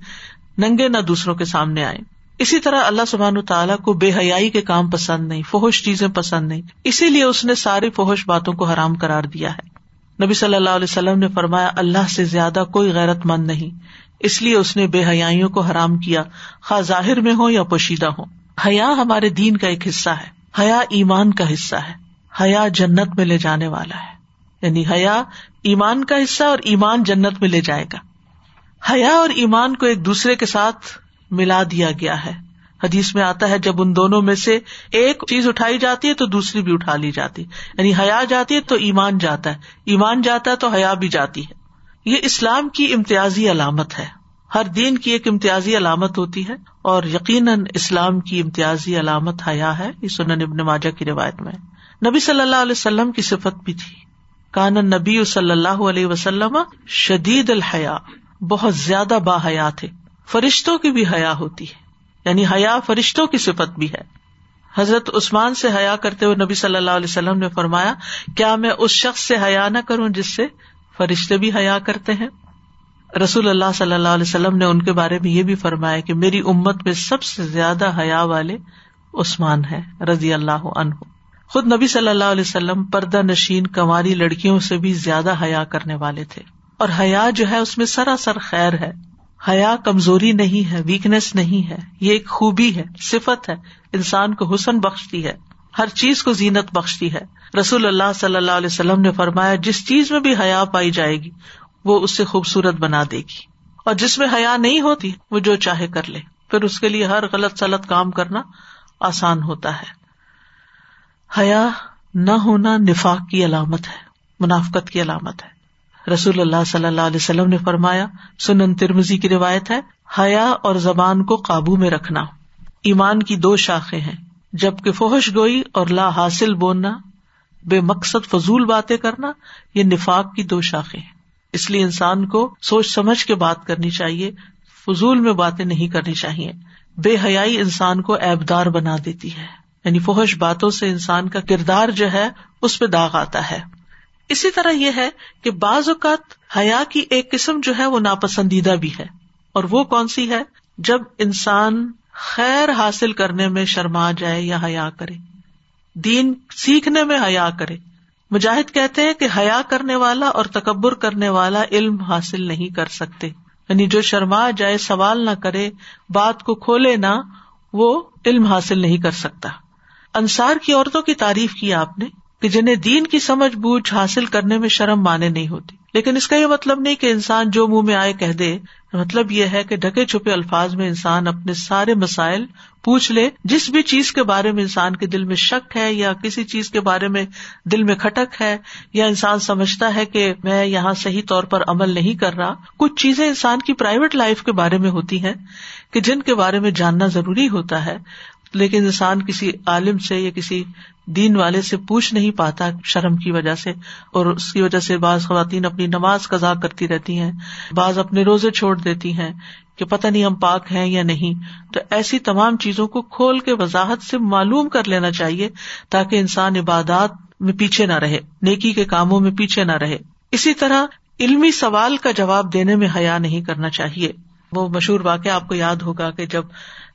ننگے نہ دوسروں کے سامنے آئے اسی طرح اللہ سبحان تعالیٰ کو بے حیائی کے کام پسند نہیں فوش چیزیں پسند نہیں۔ اسی لیے اس نے ساری فوش باتوں کو حرام کرار دیا ہے۔ نبی صلی اللہ علیہ وسلم نے فرمایا، اللہ سے زیادہ کوئی غیرت مند نہیں۔ اس لیے اس نے بے حیائیوں کو حرام کیا۔ خواہ ظاہر میں ہو یا پوشیدہ ہو حیا ہمارے دین کا ایک حصہ ہے۔ حیا ایمان کا حصہ ہے۔ حیا جنت میں لے جانے والا ہے۔ یعنی حیا ایمان کا حصہ اور ایمان جنت میں لے جائے گا۔ حیا اور ایمان کو ایک دوسرے کے ساتھ ملا دیا گیا ہے۔ حدیث میں آتا ہے، جب ان دونوں میں سے ایک چیز اٹھائی جاتی ہے تو دوسری بھی اٹھا لی جاتی۔ یعنی حیا جاتی ہے تو ایمان جاتا ہے۔ ایمان جاتا ہے تو حیا بھی جاتی ہے۔ یہ اسلام کی امتیازی علامت ہے۔ ہر دین کی ایک امتیازی علامت ہوتی ہے اور یقیناً اسلام کی امتیازی علامت حیا ہے۔ یہ سنن ابن ماجا کی روایت میں نبی صلی اللہ علیہ وسلم کی صفت بھی تھی۔ کان نبی صلی اللہ علیہ وسلم شدید الحیا، بہت زیادہ با حیا تھے۔ فرشتوں کی بھی حیا ہوتی ہے یعنی حیا فرشتوں کی صفت بھی ہے۔ حضرت عثمان سے حیا کرتے ہوئے نبی صلی اللہ علیہ وسلم نے فرمایا، کیا میں اس شخص سے حیا نہ کروں جس سے فرشتے بھی حیا کرتے ہیں؟ رسول اللہ صلی اللہ علیہ وسلم نے ان کے بارے میں یہ بھی فرمایا کہ میری امت میں سب سے زیادہ حیا والے عثمان ہے رضی اللہ عنہ۔ خود نبی صلی اللہ علیہ وسلم پردہ نشین کماری لڑکیوں سے بھی زیادہ حیا کرنے والے تھے۔ اور حیا جو ہے اس میں سراسر خیر ہے۔ حیا کمزوری نہیں ہے ویکنیس نہیں ہے۔ یہ ایک خوبی ہے، صفت ہے۔ انسان کو حسن بخشتی ہے۔ ہر چیز کو زینت بخشتی ہے۔ رسول اللہ صلی اللہ علیہ وسلم نے فرمایا، جس چیز میں بھی حیا پائی جائے گی، وہ اس سے خوبصورت بنا دے گی۔ اور جس میں حیا نہیں ہوتی، وہ جو چاہے کر لے۔ پھر اس کے لیے ہر غلط سلط کام کرنا آسان ہوتا ہے۔ حیا نہ ہونا نفاق کی علامت ہے، منافقت کی علامت ہے۔ رسول اللہ صلی اللہ علیہ وسلم نے فرمایا، سنن ترمزی کی روایت ہے، حیا اور زبان کو قابو میں رکھنا۔ ایمان کی دو شاخیں ہیں، جبکہ فوہش گوئی اور لا حاصل بولنا، بے مقصد فضول باتیں کرنا، یہ نفاق کی دو شاخیں ہیں۔ اس لیے انسان کو سوچ سمجھ کے بات کرنی چاہیے، فضول میں باتیں نہیں کرنی چاہیے۔ بے حیائی انسان کو ایبدار بنا دیتی ہے۔ یعنی فوہش باتوں سے انسان کا کردار جو ہے، اس پہ داغ آتا ہے۔ اسی طرح یہ ہے کہ بعض اوقات حیا کی ایک قسم جو ہے وہ ناپسندیدہ بھی ہے۔ اور وہ کون سی ہے؟ جب انسان خیر حاصل کرنے میں شرما جائے یا حیا کرے۔ دین سیکھنے میں حیا کرے۔ مجاہد کہتے ہیں کہ حیا کرنے والا اور تکبر کرنے والا علم حاصل نہیں کر سکتے۔ یعنی جو شرما جائے، سوال نہ کرے، بات کو کھولے نہ، وہ علم حاصل نہیں کر سکتا۔ انصار کی عورتوں کی تعریف کی آپ نے کہ جنہیں دین کی سمجھ بوجھ حاصل کرنے میں شرم مانے نہیں ہوتی۔ لیکن اس کا یہ مطلب نہیں کہ انسان جو منہ میں آئے کہہ دے۔ مطلب یہ ہے کہ ڈھکے چھپے الفاظ میں انسان اپنے سارے مسائل پوچھ لے۔ جس بھی چیز کے بارے میں انسان کے دل میں شک ہے یا کسی چیز کے بارے میں دل میں کھٹک ہے یا انسان سمجھتا ہے کہ میں یہاں صحیح طور پر عمل نہیں کر رہا۔ کچھ چیزیں انسان کی پرائیویٹ لائف کے بارے میں ہوتی ہیں کہ جن کے بارے میں جاننا ضروری ہوتا ہے۔ لیکن انسان کسی عالم سے یا کسی دین والے سے پوچھ نہیں پاتا شرم کی وجہ سے اور اس کی وجہ سے بعض خواتین اپنی نماز قزا کرتی رہتی ہیں، بعض اپنے روزے چھوڑ دیتی ہیں کہ پتہ نہیں ہم پاک ہیں یا نہیں۔ تو ایسی تمام چیزوں کو کھول کے وضاحت سے معلوم کر لینا چاہیے تاکہ انسان عبادات میں پیچھے نہ رہے، نیکی کے کاموں میں پیچھے نہ رہے۔ اسی طرح علمی سوال کا جواب دینے میں حیا نہیں کرنا چاہیے۔ وہ مشہور واقعہ آپ کو یاد ہوگا کہ جب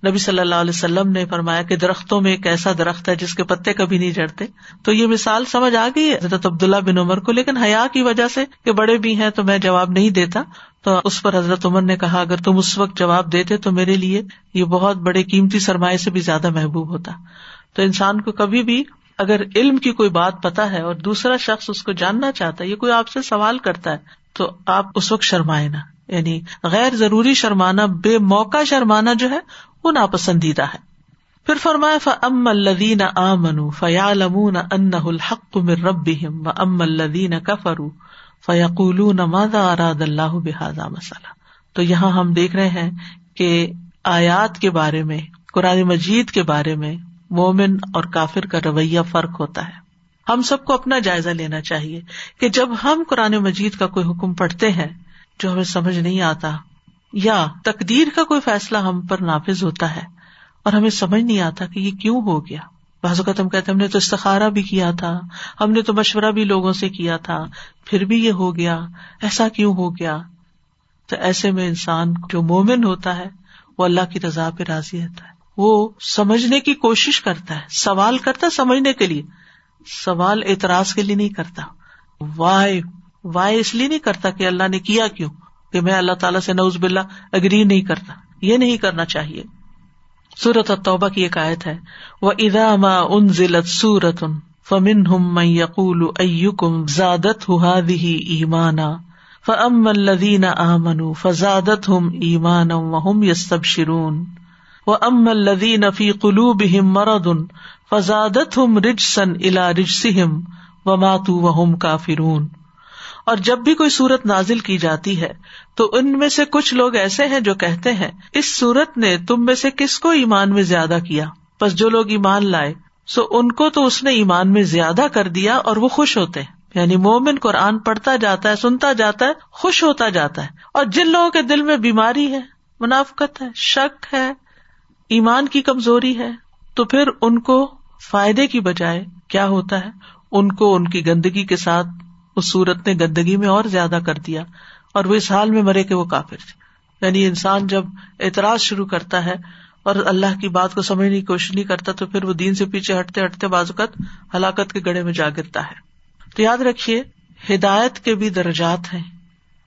نبی صلی اللہ علیہ وسلم نے فرمایا کہ درختوں میں ایک ایسا درخت ہے جس کے پتے کبھی نہیں جڑتے تو یہ مثال سمجھ آ گئی ہے حضرت عبداللہ بن عمر کو، لیکن حیا کی وجہ سے کہ بڑے بھی ہیں تو میں جواب نہیں دیتا۔ تو اس پر حضرت عمر نے کہا، اگر تم اس وقت جواب دیتے تو میرے لیے یہ بہت بڑے قیمتی سرمایہ سے بھی زیادہ محبوب ہوتا۔ تو انسان کو کبھی بھی اگر علم کی کوئی بات پتا ہے اور دوسرا شخص اس کو جاننا چاہتا ہے، یہ کوئی آپ سے سوال کرتا ہے، تو آپ اس وقت شرمائے نا یعنی غیر ضروری شرمانا، بے موقع شرمانا جو ہے وہ ناپسندیدہ ہے۔ پھر فرمایا ف ام الدین آ منو فیا لمون ان الحق مر رب و ام الدین کفرو فیقول مادا اراد اللہ بحاظ مسئلہ تو یہاں ہم دیکھ رہے ہیں کہ آیات کے بارے میں، قرآن مجید کے بارے میں مومن اور کافر کا رویہ فرق ہوتا ہے۔ ہم سب کو اپنا جائزہ لینا چاہیے کہ جب ہم قرآن مجید کا کوئی حکم پڑھتے ہیں، جو ہمیں سمجھ نہیں آتا یا تقدیر کا کوئی فیصلہ ہم پر نافذ ہوتا ہے اور ہمیں سمجھ نہیں آتا کہ یہ کیوں ہو گیا۔ بعض اوقات ہم کہتے ہم نے تو استخارا بھی کیا تھا، ہم نے تو مشورہ بھی لوگوں سے کیا تھا، پھر بھی یہ ہو گیا، ایسا کیوں ہو گیا؟ تو ایسے میں انسان جو مومن ہوتا ہے، وہ اللہ کی رضا پہ راضی رہتا ہے۔ وہ سمجھنے کی کوشش کرتا ہے، سوال کرتا ہے سمجھنے کے لیے۔ سوال اعتراض کے لیے نہیں کرتا۔ وائے وائے اس لیے نہیں کرتا کہ اللہ نے کیا کیوں؟ کہ میں اللہ تعالیٰ سے نوز بلّہ اگری نہیں کرتا یہ نہیں کرنا چاہیے۔ سورت توبہ کی ایک آیت ہے وہ ادا ما ان ضلعت سورت ان فمن ہم میں یقول کم زادت ہی ایمانا فم الدین آمن فزادت ہم ایمان وم یسب شرون و ام الدین فی قلو بہم مرد فزادت ہم رج سن اور جب بھی کوئی سورت نازل کی جاتی ہے، تو ان میں سے کچھ لوگ ایسے ہیں جو کہتے ہیں، اس سورت نے تم میں سے کس کو ایمان میں زیادہ کیا؟ بس جو لوگ ایمان لائے، سو ان کو تو اس نے ایمان میں زیادہ کر دیا اور وہ خوش ہوتے ہیں۔ یعنی مومن قرآن پڑھتا جاتا ہے، سنتا جاتا ہے، خوش ہوتا جاتا ہے۔ اور جن لوگوں کے دل میں بیماری ہے، منافقت ہے، شک ہے، ایمان کی کمزوری ہے، تو پھر ان کو فائدے کی بجائے کیا ہوتا ہے؟ ان کو ان کی گندگی کے ساتھ اس سورت نے گندگی میں اور زیادہ کر دیا اور وہ اس حال میں مرے کہ وہ کافر تھے۔ یعنی انسان جب اعتراض شروع کرتا ہے اور اللہ کی بات کو سمجھنے کی کوشش نہیں کرتا تو پھر وہ دین سے پیچھے ہٹتے ہٹتے بازوقت ہلاکت کے گڑے میں جا گرتا ہے۔ تو یاد رکھیے، ہدایت کے بھی درجات ہیں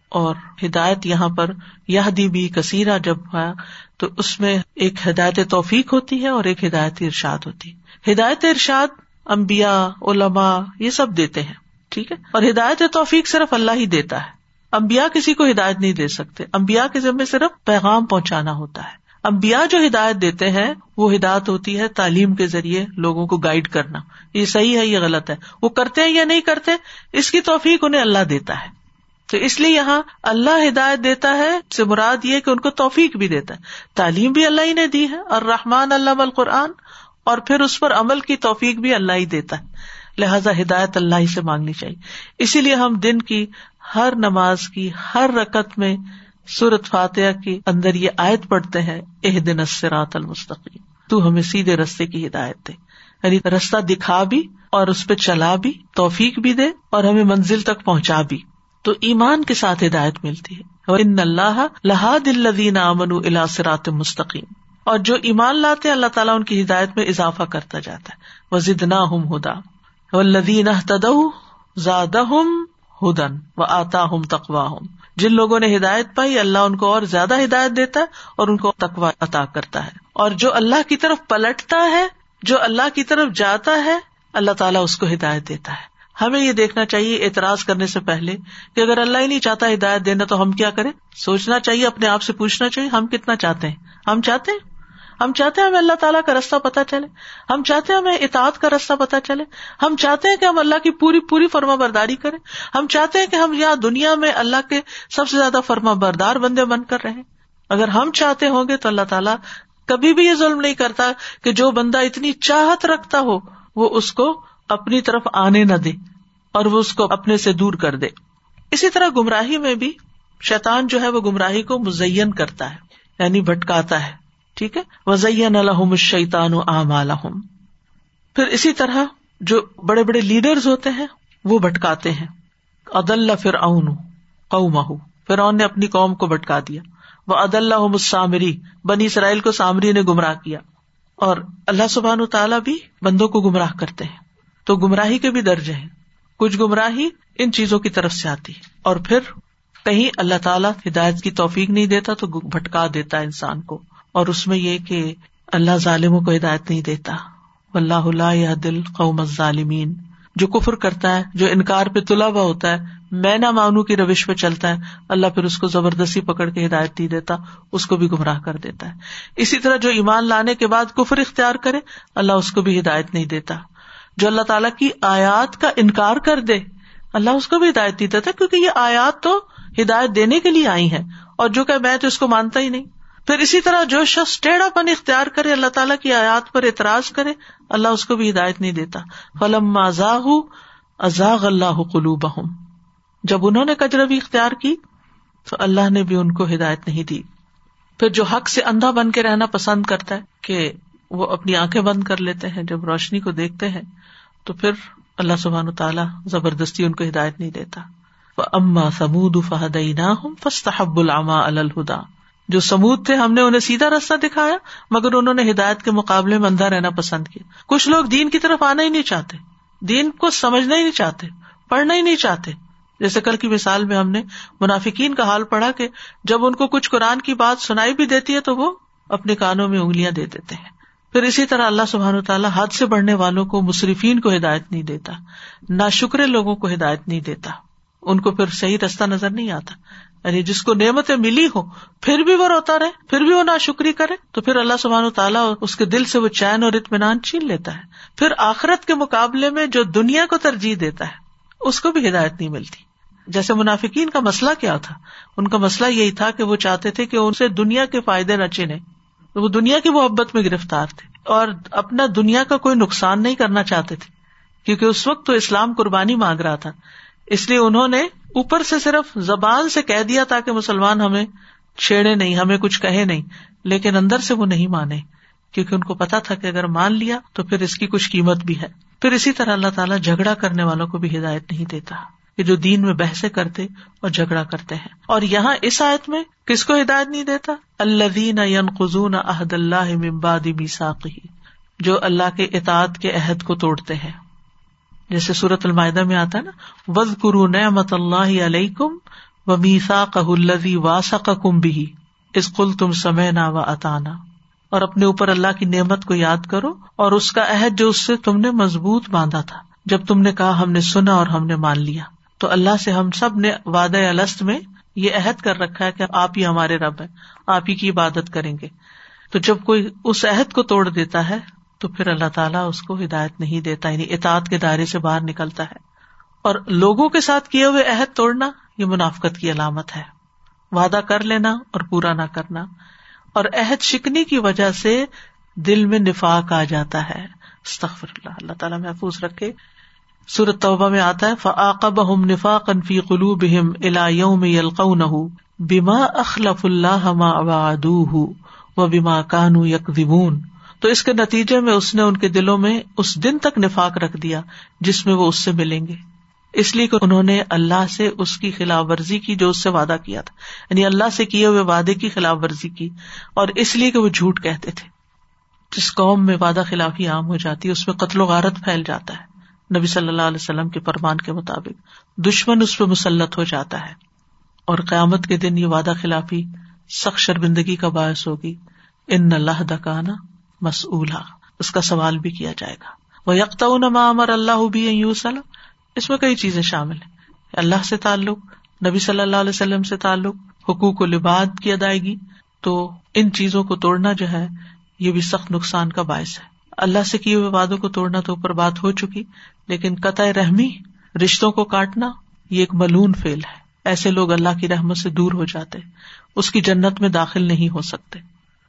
اور ہدایت یہاں پر یہ دی بھی کثیرہ جب ہوا تو اس میں ایک ہدایت توفیق ہوتی ہے اور ایک ہدایت ارشاد ہوتی۔ ہے ہدایت ارشاد امبیا علما یہ سب دیتے ہیں۔ ٹھیک ہے؟ اور ہدایت توفیق صرف اللہ ہی دیتا ہے۔ امبیا کسی کو ہدایت نہیں دے سکتے۔ امبیا کے ذمے صرف پیغام پہنچانا ہوتا ہے۔ امبیا جو ہدایت دیتے ہیں، وہ ہدایت ہوتی ہے تعلیم کے ذریعے لوگوں کو گائڈ کرنا۔ یہ صحیح ہے، یہ غلط ہے۔ وہ کرتے ہیں یا نہیں کرتے، اس کی توفیق انہیں اللہ دیتا ہے۔ تو اس لیے یہاں اللہ ہدایت دیتا ہے سے مراد یہ کہ ان کو توفیق بھی دیتا ہے۔ تعلیم بھی اللہ ہی نے دی ہے، اور رحمان اللہ القرآن اور پھر اس پر عمل کی توفیق بھی اللہ ہی دیتا ہے۔ لہٰذا ہدایت اللہ ہی سے مانگنی چاہیے۔ اسی لیے ہم دن کی ہر نماز کی ہر رکت میں سورت فاتح کے اندر یہ آیت پڑھتے ہیں اح دن اسرات المستقیم۔ تو ہمیں سیدھے رستے کی ہدایت دے۔ یعنی رستہ دکھا بھی اور اس پہ چلا بھی، توفیق بھی دے اور ہمیں منزل تک پہنچا بھی۔ تو ایمان کے ساتھ ہدایت ملتی ہے۔ ان اللہ لہا دل امن الا سرات مستقیم اور جو ایمان لاتے اللہ تعالیٰ ان کی ہدایت میں اضافہ کرتا جاتا ہے۔ وہ زد نہ ہم ہدا ولدین تد ہدن و آتا ہوں تقوا ہوں جن لوگوں نے ہدایت پائی، اللہ ان کو اور زیادہ ہدایت دیتا ہے اور ان کو تقوا عطا کرتا ہے۔ اور جو اللہ کی طرف پلٹتا ہے، جو اللہ کی طرف جاتا ہے، اللہ تعالیٰ اس کو ہدایت دیتا ہے۔ ہمیں یہ دیکھنا چاہیے اعتراض کرنے سے پہلے کہ اگر اللہ ہی نہیں چاہتا ہدایت دینا تو ہم کیا کریں؟ سوچنا چاہیے، اپنے آپ سے پوچھنا چاہیے، ہم کتنا چاہتے ہیں؟ ہم چاہتے ہیں؟ ہم چاہتے ہیں ہمیں اللہ تعالیٰ کا رستہ پتا چلے، ہم چاہتے ہیں ہمیں اطاعت کا رستہ پتا چلے، ہم چاہتے ہیں کہ ہم اللہ کی پوری پوری فرما برداری کریں، ہم چاہتے ہیں کہ ہم یہاں دنیا میں اللہ کے سب سے زیادہ فرما بردار بندے بن کر رہے اگر ہم چاہتے ہوں گے تو اللہ تعالیٰ کبھی بھی یہ ظلم نہیں کرتا کہ جو بندہ اتنی چاہت رکھتا ہو، وہ اس کو اپنی طرف آنے نہ دے اور وہ اس کو اپنے سے دور کر دے۔ اسی طرح گمراہی میں بھی شیطان جو ہے وہ گمراہی کو مزین کرتا ہے یعنی بھٹکاتا ہے۔ ٹھیک ہے؟ وزین الحم شیتان الحم پھر اسی طرح جو بڑے بڑے لیڈرز ہوتے ہیں، وہ بھٹکاتے ہیں۔ عد اللہ فر فرعون نے اپنی قوم کو بھٹکا دیا۔ وہ عد اللہ سامری بنی اسرائیل کو سامری نے گمراہ کیا۔ اور اللہ سبحان تعالیٰ بھی بندوں کو گمراہ کرتے ہیں۔ تو گمراہی کے بھی درجے ہیں۔ کچھ گمراہی ان چیزوں کی طرف سے آتی۔ اور پھر کہیں اللہ تعالیٰ ہدایت کی توفیق نہیں دیتا تو بھٹکا دیتا انسان کو۔ اور اس میں یہ کہ اللہ ظالموں کو ہدایت نہیں دیتا۔ اللہ اللہ دل قوم ظالمین جو کفر کرتا ہے، جو انکار پہ تلا ہوا ہوتا ہے، میں نہ مانو کی روش پہ چلتا ہے۔ اللہ پھر اس کو زبردستی پکڑ کے ہدایت نہیں دیتا، اس کو بھی گمراہ کر دیتا ہے۔ اسی طرح جو ایمان لانے کے بعد کفر اختیار کرے، اللہ اس کو بھی ہدایت نہیں دیتا۔ جو اللہ تعالیٰ کی آیات کا انکار کر دے، اللہ اس کو بھی ہدایت نہیں دیتا کیونکہ یہ آیات تو ہدایت دینے کے لیے آئی ہے اور جو کہ میں تو اس کو مانتا ہی نہیں۔ پھر اسی طرح جو شخص ٹیڑھا پن اختیار کرے، اللہ تعالیٰ کی آیات پر اعتراض کرے، اللہ اس کو بھی ہدایت نہیں دیتا۔ فلم ازاغ ازاغ اللہ قلوب جب انہوں نے کجربی اختیار کی، تو اللہ نے بھی ان کو ہدایت نہیں دی۔ پھر جو حق سے اندھا بن کے رہنا پسند کرتا ہے کہ وہ اپنی آنکھیں بند کر لیتے ہیں، جب روشنی کو دیکھتے ہیں، تو پھر اللہ سبحان تعالیٰ زبردستی ان کو ہدایت نہیں دیتا۔ اما سمود فہد نہ ہوں فستحب العما الہدا جو سمود تھے، ہم نے انہیں سیدھا راستہ دکھایا، مگر انہوں نے ہدایت کے مقابلے میں اندھا رہنا پسند کیا۔ کچھ لوگ دین کی طرف آنا ہی نہیں چاہتے۔ دین کو سمجھنا ہی نہیں چاہتے، پڑھنا ہی نہیں چاہتے۔ جیسے کل کی مثال میں ہم نے منافقین کا حال پڑھا کہ جب ان کو کچھ قرآن کی بات سنائی بھی دیتی ہے تو وہ اپنے کانوں میں انگلیاں دے دیتے ہیں۔ پھر اسی طرح اللہ سبحان تعالیٰ حد سے بڑھنے والوں کو مصرفین کو ہدایت نہیں دیتا نہ شکرے لوگوں کو ہدایت نہیں دیتا۔ ان کو پھر صحیح رستہ نظر نہیں آتا۔ یعنی جس کو نعمتیں ملی ہو پھر بھی وہ روتا رہے، پھر بھی وہ نہ شکری کرے، تو پھر اللہ سبحان و تعالیٰ اس کے دل سے وہ چین اور اطمینان چھین لیتا ہے۔ پھر آخرت کے مقابلے میں جو دنیا کو ترجیح دیتا ہے، اس کو بھی ہدایت نہیں ملتی۔ جیسے منافقین کا مسئلہ کیا تھا؟ ان کا مسئلہ یہی تھا کہ وہ چاہتے تھے کہ ان سے دنیا کے فائدے نہ چنے وہ دنیا کی محبت میں گرفتار تھے اور اپنا دنیا کا کوئی نقصان نہیں کرنا چاہتے تھے، کیونکہ اس وقت تو اسلام قربانی مانگ رہا تھا۔ اس لیے انہوں نے اوپر سے صرف زبان سے کہہ دیا تاکہ مسلمان ہمیں چھیڑے نہیں، ہمیں کچھ کہے نہیں، لیکن اندر سے وہ نہیں مانے، کیونکہ ان کو پتا تھا کہ اگر مان لیا تو پھر اس کی کچھ قیمت بھی ہے۔ پھر اسی طرح اللہ تعالیٰ جھگڑا کرنے والوں کو بھی ہدایت نہیں دیتا کہ جو دین میں بحث کرتے اور جھگڑا کرتے ہیں۔ اور یہاں اس آیت میں کس کو ہدایت نہیں دیتا؟ اللہ دین قزون عہد اللہ ممباد میساقی جو اللہ کے اطاعت کے عہد کو توڑتے ہیں۔ جیسے سورت المائدہ میں آتا ہے نا وز کرو نعمت اللہ علیہ کم و میسا کہ واسا کم بھی اس کل تم سمے نا و اتانا اور اپنے اوپر اللہ کی نعمت کو یاد کرو اور اس کا عہد جو اس سے تم نے مضبوط باندھا تھا۔ جب تم نے کہا ہم نے سنا اور ہم نے مان لیا۔ تو اللہ سے ہم سب نے وعد السط میں یہ عہد کر رکھا ہے کہ آپ ہی ہمارے رب ہے آپ ہی کی عبادت کریں گے۔ تو جب کوئی اس عہد کو توڑ دیتا ہے تو پھر اللہ تعالیٰ اس کو ہدایت نہیں دیتا یعنی اطاعت کے دائرے سے باہر نکلتا ہے۔ اور لوگوں کے ساتھ کیے ہوئے عہد توڑنا، یہ منافقت کی علامت ہے۔ وعدہ کر لینا اور پورا نہ کرنا۔ اور عہد شکنی کی وجہ سے دل میں نفاق آ جاتا ہے۔ اللہ۔ اللہ تعالیٰ محفوظ رکھے۔ سورت توبہ میں آتا ہے فعقب ہم نفا قنفی قلو بہم الا یوم یلقو نہ بیما اخلف اللہ و بیما کانو یک تو اس کے نتیجے میں اس نے ان کے دلوں میں اس دن تک نفاق رکھ دیا جس میں وہ اس سے ملیں گے۔ اس لیے کہ انہوں نے اللہ سے اس کی خلاف ورزی کی جو اس سے وعدہ کیا تھا۔ یعنی اللہ سے کیے ہوئے وعدے کی خلاف ورزی کی۔ اور اس لیے کہ وہ جھوٹ کہتے تھے۔ جس قوم میں وعدہ خلافی عام ہو جاتی ہے، اس میں قتل و غارت پھیل جاتا ہے۔ نبی صلی اللہ علیہ وسلم کے فرمان کے مطابق دشمن اس پہ مسلط ہو جاتا ہے۔ اور قیامت کے دن یہ وعدہ خلافی سخت شرمندگی کا باعث ہوگی۔ ان اللہ دکانا مسلا اس کا سوال بھی کیا جائے گا۔ وہ یکتا امر اللہ بھی اس میں کئی چیزیں شامل ہیں۔ اللہ سے تعلق، نبی صلی اللہ علیہ وسلم سے تعلق، حقوق و لباد کی ادائیگی۔ تو ان چیزوں کو توڑنا جو ہے، یہ بھی سخت نقصان کا باعث ہے۔ اللہ سے کیے ہوئے وادوں کو توڑنا تو اوپر بات ہو چکی، لیکن قطع رحمی، رشتوں کو کاٹنا، یہ ایک ملون فیل ہے۔ ایسے لوگ اللہ کی رحمت سے دور ہو جاتے، اس کی جنت میں داخل نہیں ہو سکتے۔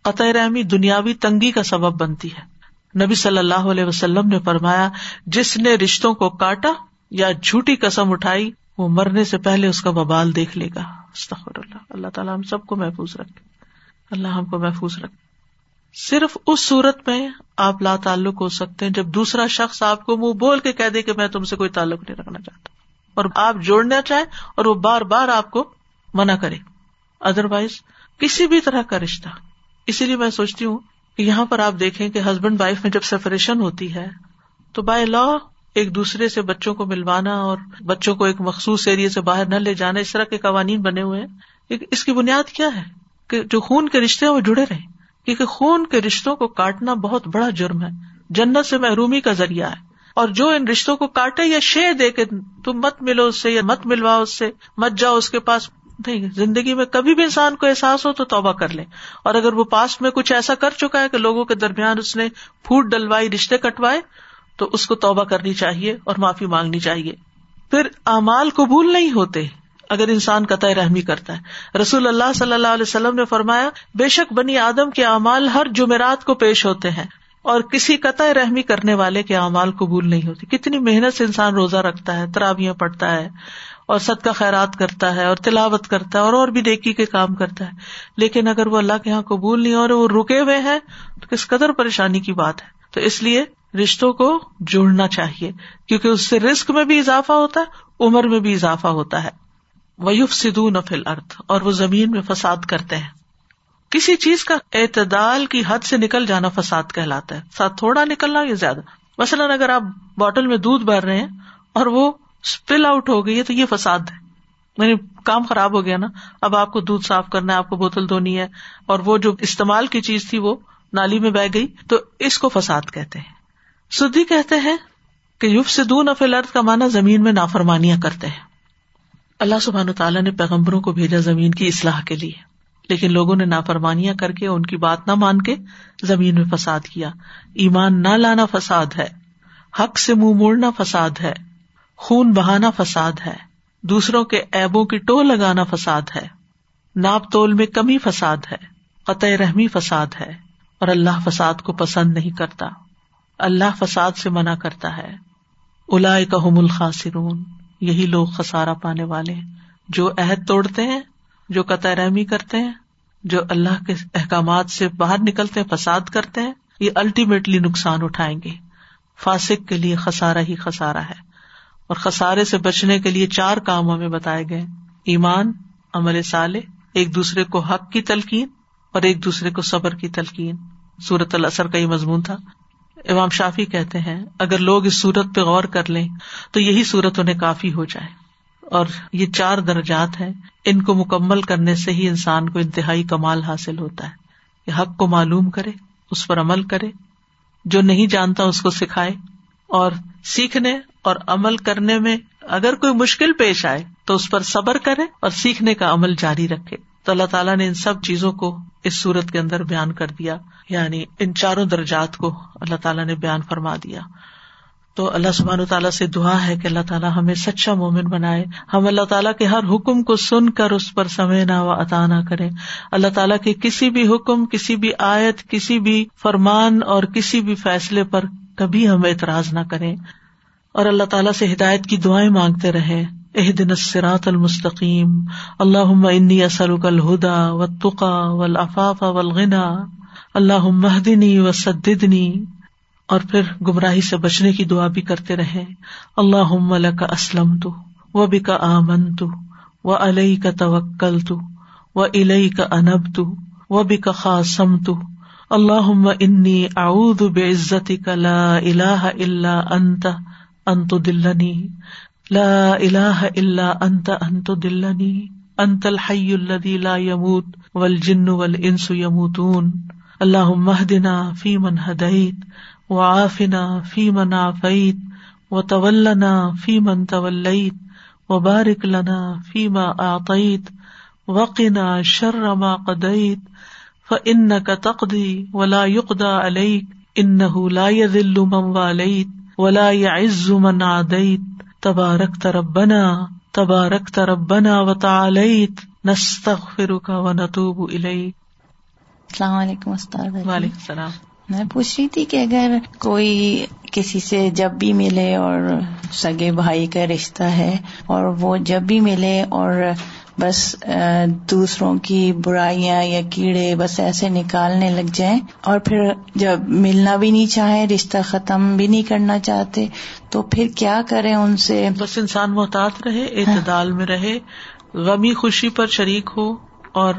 قطع رحمی دنیاوی تنگی کا سبب بنتی ہے۔ نبی صلی اللہ علیہ وسلم نے فرمایا، جس نے رشتوں کو کاٹا یا جھوٹی قسم اٹھائی، وہ مرنے سے پہلے اس کا ببال دیکھ لے گا۔ اللہ اللہ تعالیٰ ہم سب کو محفوظ رکھے۔ اللہ ہم کو محفوظ رکھے۔ صرف اس صورت میں آپ لا تعلق ہو سکتے ہیں جب دوسرا شخص آپ کو منہ بول کے کہہ دے کہ میں تم سے کوئی تعلق نہیں رکھنا چاہتا۔ اور آپ جوڑنا چاہیں اور وہ بار بار آپ کو منع کرے۔ ادر وائز کسی بھی طرح کا رشتہ اسی لیے میں سوچتی ہوں کہ یہاں پر آپ دیکھیں کہ ہسبینڈ وائف میں جب سیپریشن ہوتی ہے تو بائی لا ایک دوسرے سے بچوں کو ملوانا اور بچوں کو ایک مخصوص ایریا سے باہر نہ لے جانا، اس طرح کے قوانین بنے ہوئے ہیں۔ اس کی بنیاد کیا ہے؟ کہ جو خون کے رشتے ہیں وہ جڑے رہے کیونکہ خون کے رشتوں کو کاٹنا بہت بڑا جرم ہے۔ جنت سے محرومی کا ذریعہ ہے۔ اور جو ان رشتوں کو کاٹے یا شے دے کے تم مت ملو اس سے یا مت ملواؤ اس سے، مت جاؤ اس کے پاس نہیں، زندگی میں کبھی بھی انسان کو احساس ہو تو توبہ کر لے۔ اور اگر وہ پاسٹ میں کچھ ایسا کر چکا ہے کہ لوگوں کے درمیان اس نے پھوٹ ڈلوائی، رشتے کٹوائے، تو اس کو توبہ کرنی چاہیے اور معافی مانگنی چاہیے۔ پھر امال قبول نہیں ہوتے، اگر انسان قطع رحمی کرتا ہے۔ رسول اللہ صلی اللہ علیہ وسلم نے فرمایا، بے شک بنی آدم کے اعمال ہر جمعرات کو پیش ہوتے ہیں اور کسی قطع رحمی کرنے والے کے اعمال قبول نہیں ہوتی کتنی محنت سے انسان روزہ رکھتا ہے، ترابیاں پڑتا ہے اور سد کا خیرات کرتا ہے اور تلاوت کرتا ہے اور اور بھی نیکی کے کام کرتا ہے۔ لیکن اگر وہ اللہ کے یہاں قبول نہیں اور وہ رکے ہوئے ہیں، تو کس قدر پریشانی کی بات ہے۔ تو اس لیے رشتوں کو جڑنا چاہیے، کیونکہ اس سے رسک میں بھی اضافہ ہوتا ہے، عمر میں بھی اضافہ ہوتا ہے۔ ویوف سدو نفل ارتھ اور وہ زمین میں فساد کرتے ہیں۔ کسی چیز کا اعتدال کی حد سے نکل جانا فساد کہلاتا ہے۔ ساتھ تھوڑا نکلنا یا زیادہ۔ مثلاً اگر آپ بوٹل میں دودھ بھر رہے ہیں اور وہ اسپل آؤٹ ہو گئی ہے تو یہ فساد ہے۔ یعنی کام خراب ہو گیا نا۔ اب آپ کو دودھ صاف کرنا ہے، آپ کو بوتل دھونی ہے، اور وہ جو استعمال کی چیز تھی وہ نالی میں بہ گئی۔ تو اس کو فساد کہتے ہیں۔ سدھی کہتے ہیں کہ یوف سے دون افیل ارد کا مانا زمین میں نافرمانیاں کرتے ہیں۔ اللہ سبحان تعالیٰ نے پیغمبروں کو بھیجا زمین کی اصلاح کے لیے۔ لیکن لوگوں نے نافرمانیاں کر کے ان کی بات نہ مان کے زمین میں فساد کیا۔ ایمان نہ لانا فساد ہے، حق سے منہ موڑنا فساد ہے۔ خون بہانا فساد ہے۔ دوسروں کے ایبوں کی ٹو لگانا فساد ہے۔ ناپ تول میں کمی فساد ہے۔ قطع رحمی فساد ہے۔ اور اللہ فساد کو پسند نہیں کرتا۔ اللہ فساد سے منع کرتا ہے۔ الا الخاصرون یہی لوگ خسارا پانے والے جو عہد توڑتے ہیں، جو قطع رحمی کرتے ہیں، جو اللہ کے احکامات سے باہر نکلتے ہیں، فساد کرتے ہیں، یہ الٹیمیٹلی نقصان اٹھائیں گے۔ فاسق کے لیے خسارا ہی خسارا ہے۔ اور خسارے سے بچنے کے لیے چار کام ہمیں بتائے گئے ایمان، عمل سالے ایک دوسرے کو حق کی تلقین اور ایک دوسرے کو صبر کی تلقین۔ سورت الاثر کا یہ مضمون تھا۔ امام شافی کہتے ہیں، اگر لوگ اس سورت پہ غور کر لیں تو یہی سورت انہیں کافی ہو جائے۔ اور یہ چار درجات ہیں۔ ان کو مکمل کرنے سے ہی انسان کو انتہائی کمال حاصل ہوتا ہے۔ کہ حق کو معلوم کرے، اس پر عمل کرے۔ جو نہیں جانتا اس کو سکھائے اور سیکھنے اور عمل کرنے میں اگر کوئی مشکل پیش آئے تو اس پر صبر کرے اور سیکھنے کا عمل جاری رکھے۔ تو اللہ تعالیٰ نے ان سب چیزوں کو اس صورت کے اندر بیان کر دیا۔ یعنی ان چاروں درجات کو اللہ تعالیٰ نے بیان فرما دیا۔ تو اللہ سبحان تعالیٰ سے دعا ہے کہ اللہ تعالیٰ ہمیں سچا مومن بنائے۔ ہم اللہ تعالیٰ کے ہر حکم کو سن کر اس پر سمے نہ و عطا نہ کرے اللہ تعالیٰ کے کسی بھی حکم، کسی بھی آیت، کسی بھی فرمان اور کسی بھی فیصلے پر کبھی ہم اعتراض نہ کریں۔ اور اللہ تعالیٰ سے ہدایت کی دعائیں مانگتے رہے۔ اح دن سرات المستقیم۔ اللہ انی اسلک الہدا و تقا و الفاف ولغنا اللہ مہدنی و سدنی اور پھر گمراہی سے بچنے کی دعا بھی کرتے رہے۔ اللہ کا اسلم تو و بھی کا آمن تو و علیہ کا توکل تو و علئی کا انب تو و بھی کا خاصم تو اللہ انی اعود بے عزتی کا لا الہ اللہ انت۔ انت دلنی لا الہ اللہ انت انت دلنی انت الحی الذي لا يموت والجن والانس يموتون. اللہ مہدنا فی من ہدعت و آفنا فی من آفیت و طولنا فی من طولت و لنا فی ما آطیت وقنا شر ما قدیت فإنك تقضي ولا يقضى عليك إنه لا يذل من واليت ولا يعز من عاديت. تباركت ربنا تباركت ربنا وتعاليت. نستغفرك ونتوب إليك. السلام علیکم استاد وعلیکم السلام. میں پوچھ رہی تھی کہ اگر کوئی کسی سے جب بھی ملے اور سگے بھائی کا رشتہ ہے اور وہ جب بھی ملے اور بس دوسروں کی برائیاں یا کیڑے بس ایسے نکالنے لگ جائیں۔ اور پھر جب ملنا بھی نہیں چاہے رشتہ ختم بھی نہیں کرنا چاہتے تو پھر کیا کریں ان سے؟ بس انسان محتاط رہے اعتدال میں رہے غمی خوشی پر شریک ہو اور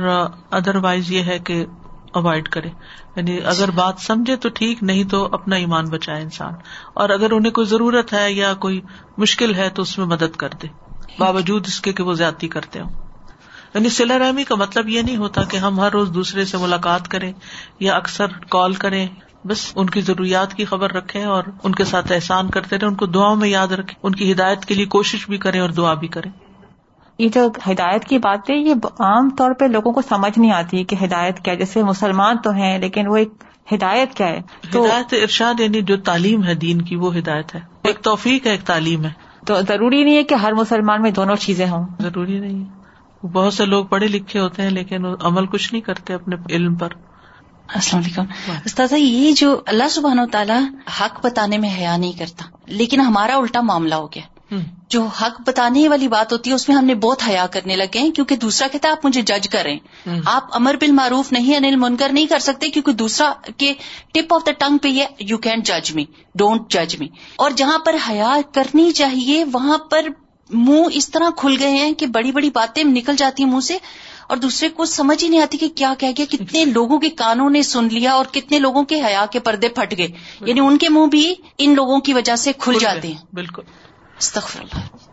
ادر وائز یہ ہے کہ اوائڈ کرے۔ یعنی اگر بات سمجھے تو ٹھیک نہیں تو اپنا ایمان بچائے انسان۔ اور اگر انہیں کوئی ضرورت ہے یا کوئی مشکل ہے تو اس میں مدد کر دے۔ باوجود اس کے کہ وہ زیادتی کرتے ہوں۔ یعنی سلا رحمی کا مطلب یہ نہیں ہوتا کہ ہم ہر روز دوسرے سے ملاقات کریں یا اکثر کال کریں بس ان کی ضروریات کی خبر رکھے اور ان کے ساتھ احسان کرتے رہے ان کو دعا میں یاد رکھے ان کی ہدایت کے لیے کوشش بھی کریں اور دعا بھی کریں۔ یہ جو ہدایت کی بات ہے یہ عام طور پہ لوگوں کو سمجھ نہیں آتی کہ ہدایت کیا جیسے مسلمان تو ہیں لیکن وہ ایک ہدایت کیا ہے؟ تو ہدایت ارشاد یعنی جو تعلیم ہے دین کی وہ ہدایت ہے۔ ایک توفیق ہے ایک تعلیم ہے۔ تو ضروری نہیں ہے کہ ہر مسلمان میں دونوں چیزیں ہوں۔ ضروری نہیں۔ بہت سے لوگ پڑھے لکھے ہوتے ہیں لیکن عمل کچھ نہیں کرتے اپنے علم پر۔ السلام علیکم۔ استاذ یہ جو اللہ سبحانہ و تعالیٰ حق بتانے میں حیا نہیں کرتا لیکن ہمارا الٹا معاملہ ہو گیا۔ جو حق بتانے والی بات ہوتی ہے اس میں ہم نے بہت حیا کرنے لگے ہیں کیونکہ دوسرا کہتا ہے آپ مجھے جج کریں آپ امر بل معروف نہیں انل منکر نہیں کر سکتے کیونکہ دوسرا کے ٹپ آف دا ٹنگ پہ یہ یو کین جج می ڈونٹ جج می اور جہاں پر حیا کرنی چاہیے وہاں پر منہ اس طرح کھل گئے ہیں کہ بڑی بڑی باتیں نکل جاتی ہیں منہ سے اور دوسرے کو سمجھ ہی نہیں آتی کہ کیا کہہ گیا کتنے لوگوں کے کانوں نے سن لیا اور کتنے لوگوں کے حیا کے پردے پھٹ گئے۔ یعنی ان کے منہ بھی ان لوگوں کی وجہ سے کھل جاتے ہیں۔ بالکل۔ استغفر اللہ۔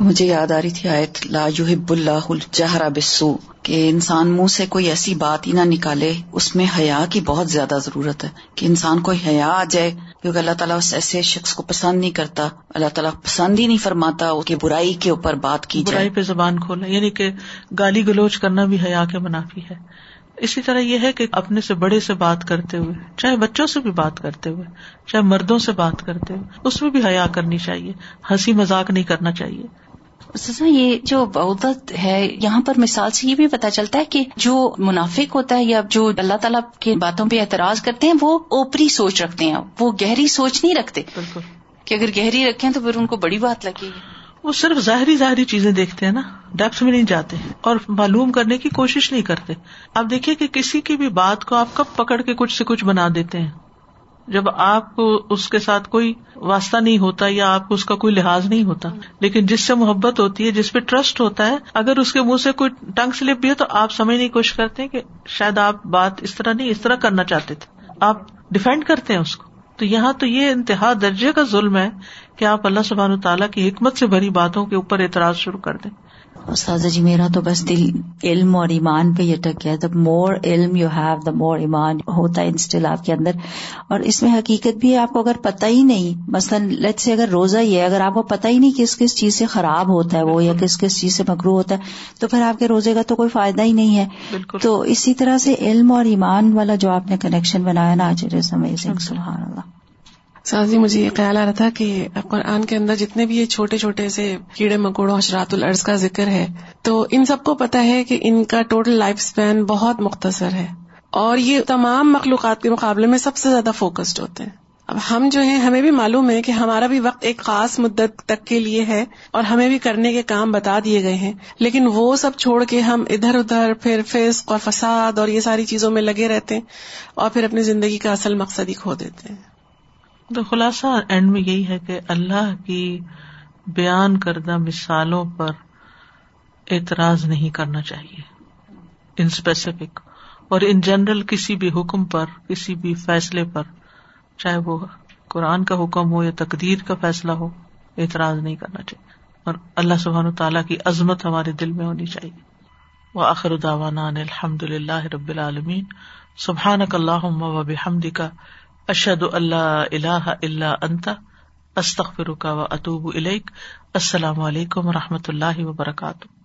مجھے یاد آ رہی تھی آیت لا یحب اللہ الجہر بسو کہ انسان منہ سے کوئی ایسی بات ہی نہ نکالے، اس میں حیا کی بہت زیادہ ضرورت ہے، کہ انسان کو حیا آ جائے، کیونکہ اللہ تعالیٰ اس ایسے شخص کو پسند نہیں کرتا، اللہ تعالیٰ پسند ہی نہیں فرماتا کہ برائی کے اوپر بات کی جائے۔ برائی پہ زبان کھولے یعنی کہ گالی گلوچ کرنا بھی حیا کے منافی ہے۔ اسی طرح یہ ہے کہ اپنے سے بڑے سے بات کرتے ہوئے، چاہے بچوں سے بھی بات کرتے ہوئے، چاہے مردوں سے بات کرتے ہوئے، اس میں بھی حیا کرنی چاہیے، ہنسی مذاق نہیں کرنا چاہیے۔ یہ جو بودت ہے یہاں پر مثال سے یہ بھی پتا چلتا ہے کہ جو منافق ہوتا ہے یا جو اللہ تعالیٰ کی باتوں پہ اعتراض کرتے ہیں وہ اوپری سوچ رکھتے ہیں وہ گہری سوچ نہیں رکھتے۔ بالکل۔ کہ اگر گہری رکھیں تو پھر ان کو بڑی بات لگے گی۔ وہ صرف ظاہری ظاہری چیزیں دیکھتے ہیں نا ڈیپس میں نہیں جاتے اور معلوم کرنے کی کوشش نہیں کرتے۔ اب دیکھیے کہ کسی کی بھی بات کو آپ کب پکڑ کے کچھ سے کچھ بنا دیتے ہیں۔ جب آپ کو اس کے ساتھ کوئی واسطہ نہیں ہوتا یا آپ کو اس کا کوئی لحاظ نہیں ہوتا، لیکن جس سے محبت ہوتی ہے، جس پہ ٹرسٹ ہوتا ہے، اگر اس کے منہ سے کوئی ٹنگ سلپ بھی ہے تو آپ سمجھنے کی کوشش کرتے ہیں کہ شاید آپ بات اس طرح نہیں، اس طرح کرنا چاہتے تھے۔ آپ ڈیفینڈ کرتے ہیں اس کو۔ تو یہاں تو یہ انتہا درجے کا ظلم ہے کہ آپ اللہ سبحان تعالیٰ کی حکمت سے بھری باتوں کے اوپر اعتراض شروع کر دیں۔ استاذہ جی میرا تو بس دل علم اور ایمان پہ یہ ٹک گیا۔ دا مور علم یو ہیو دا مور ایمان ہوتا ہے انسٹل آپ کے اندر۔ اور اس میں حقیقت بھی آپ کو اگر پتہ ہی نہیں مثلاً لیٹ سے اگر روزہ ہی ہے اگر آپ کو پتہ ہی نہیں کس کس چیز سے خراب ہوتا ہے وہ یا کس کس چیز سے مکرو ہوتا ہے تو پھر آپ کے روزے کا تو کوئی فائدہ ہی نہیں ہے۔ تو اسی طرح سے علم اور ایمان والا جو آپ نے کنیکشن بنایا نا آج سبحان اللہ۔ سازی، مجھے یہ خیال آ رہا تھا کہ قرآن کے اندر جتنے بھی یہ چھوٹے چھوٹے سے کیڑے مکوڑوں اشرات العرض کا ذکر ہے، تو ان سب کو پتا ہے کہ ان کا ٹوٹل لائف اسپین بہت مختصر ہے۔ اور یہ تمام مخلوقات کے مقابلے میں سب سے زیادہ فوکسڈ ہوتے ہیں۔ اب ہم جو ہیں، ہمیں بھی معلوم ہے کہ ہمارا بھی وقت ایک خاص مدت تک کے لیے ہے اور ہمیں بھی کرنے کے کام بتا دیے گئے ہیں۔ لیکن وہ سب چھوڑ کے ہم ادھر ادھر، پھر فسق اور فساد اور یہ ساری چیزوں میں لگے رہتے ہیں اور پھر اپنی زندگی کا اصل مقصد ہی کھو دیتے ہیں۔ تو خلاصہ اینڈ میں یہی ہے کہ اللہ کی بیان کردہ مثالوں پر اعتراض نہیں کرنا چاہیے ان اسپیسیفک اور ان جنرل کسی بھی حکم پر، کسی بھی فیصلے پر، چاہے وہ قرآن کا حکم ہو یا تقدیر کا فیصلہ ہو، اعتراض نہیں کرنا چاہیے۔ اور اللہ سبحان تعالیٰ کی عظمت ہمارے دل میں ہونی چاہیے۔ وہ آخر الحمد للہ رب العالمین۔ سبحان اللہ و بحمد کا اشد اللہ اللہ اللہ انتا استخر و اطوب السلام علیکم و رحمۃ اللہ وبرکاتہ۔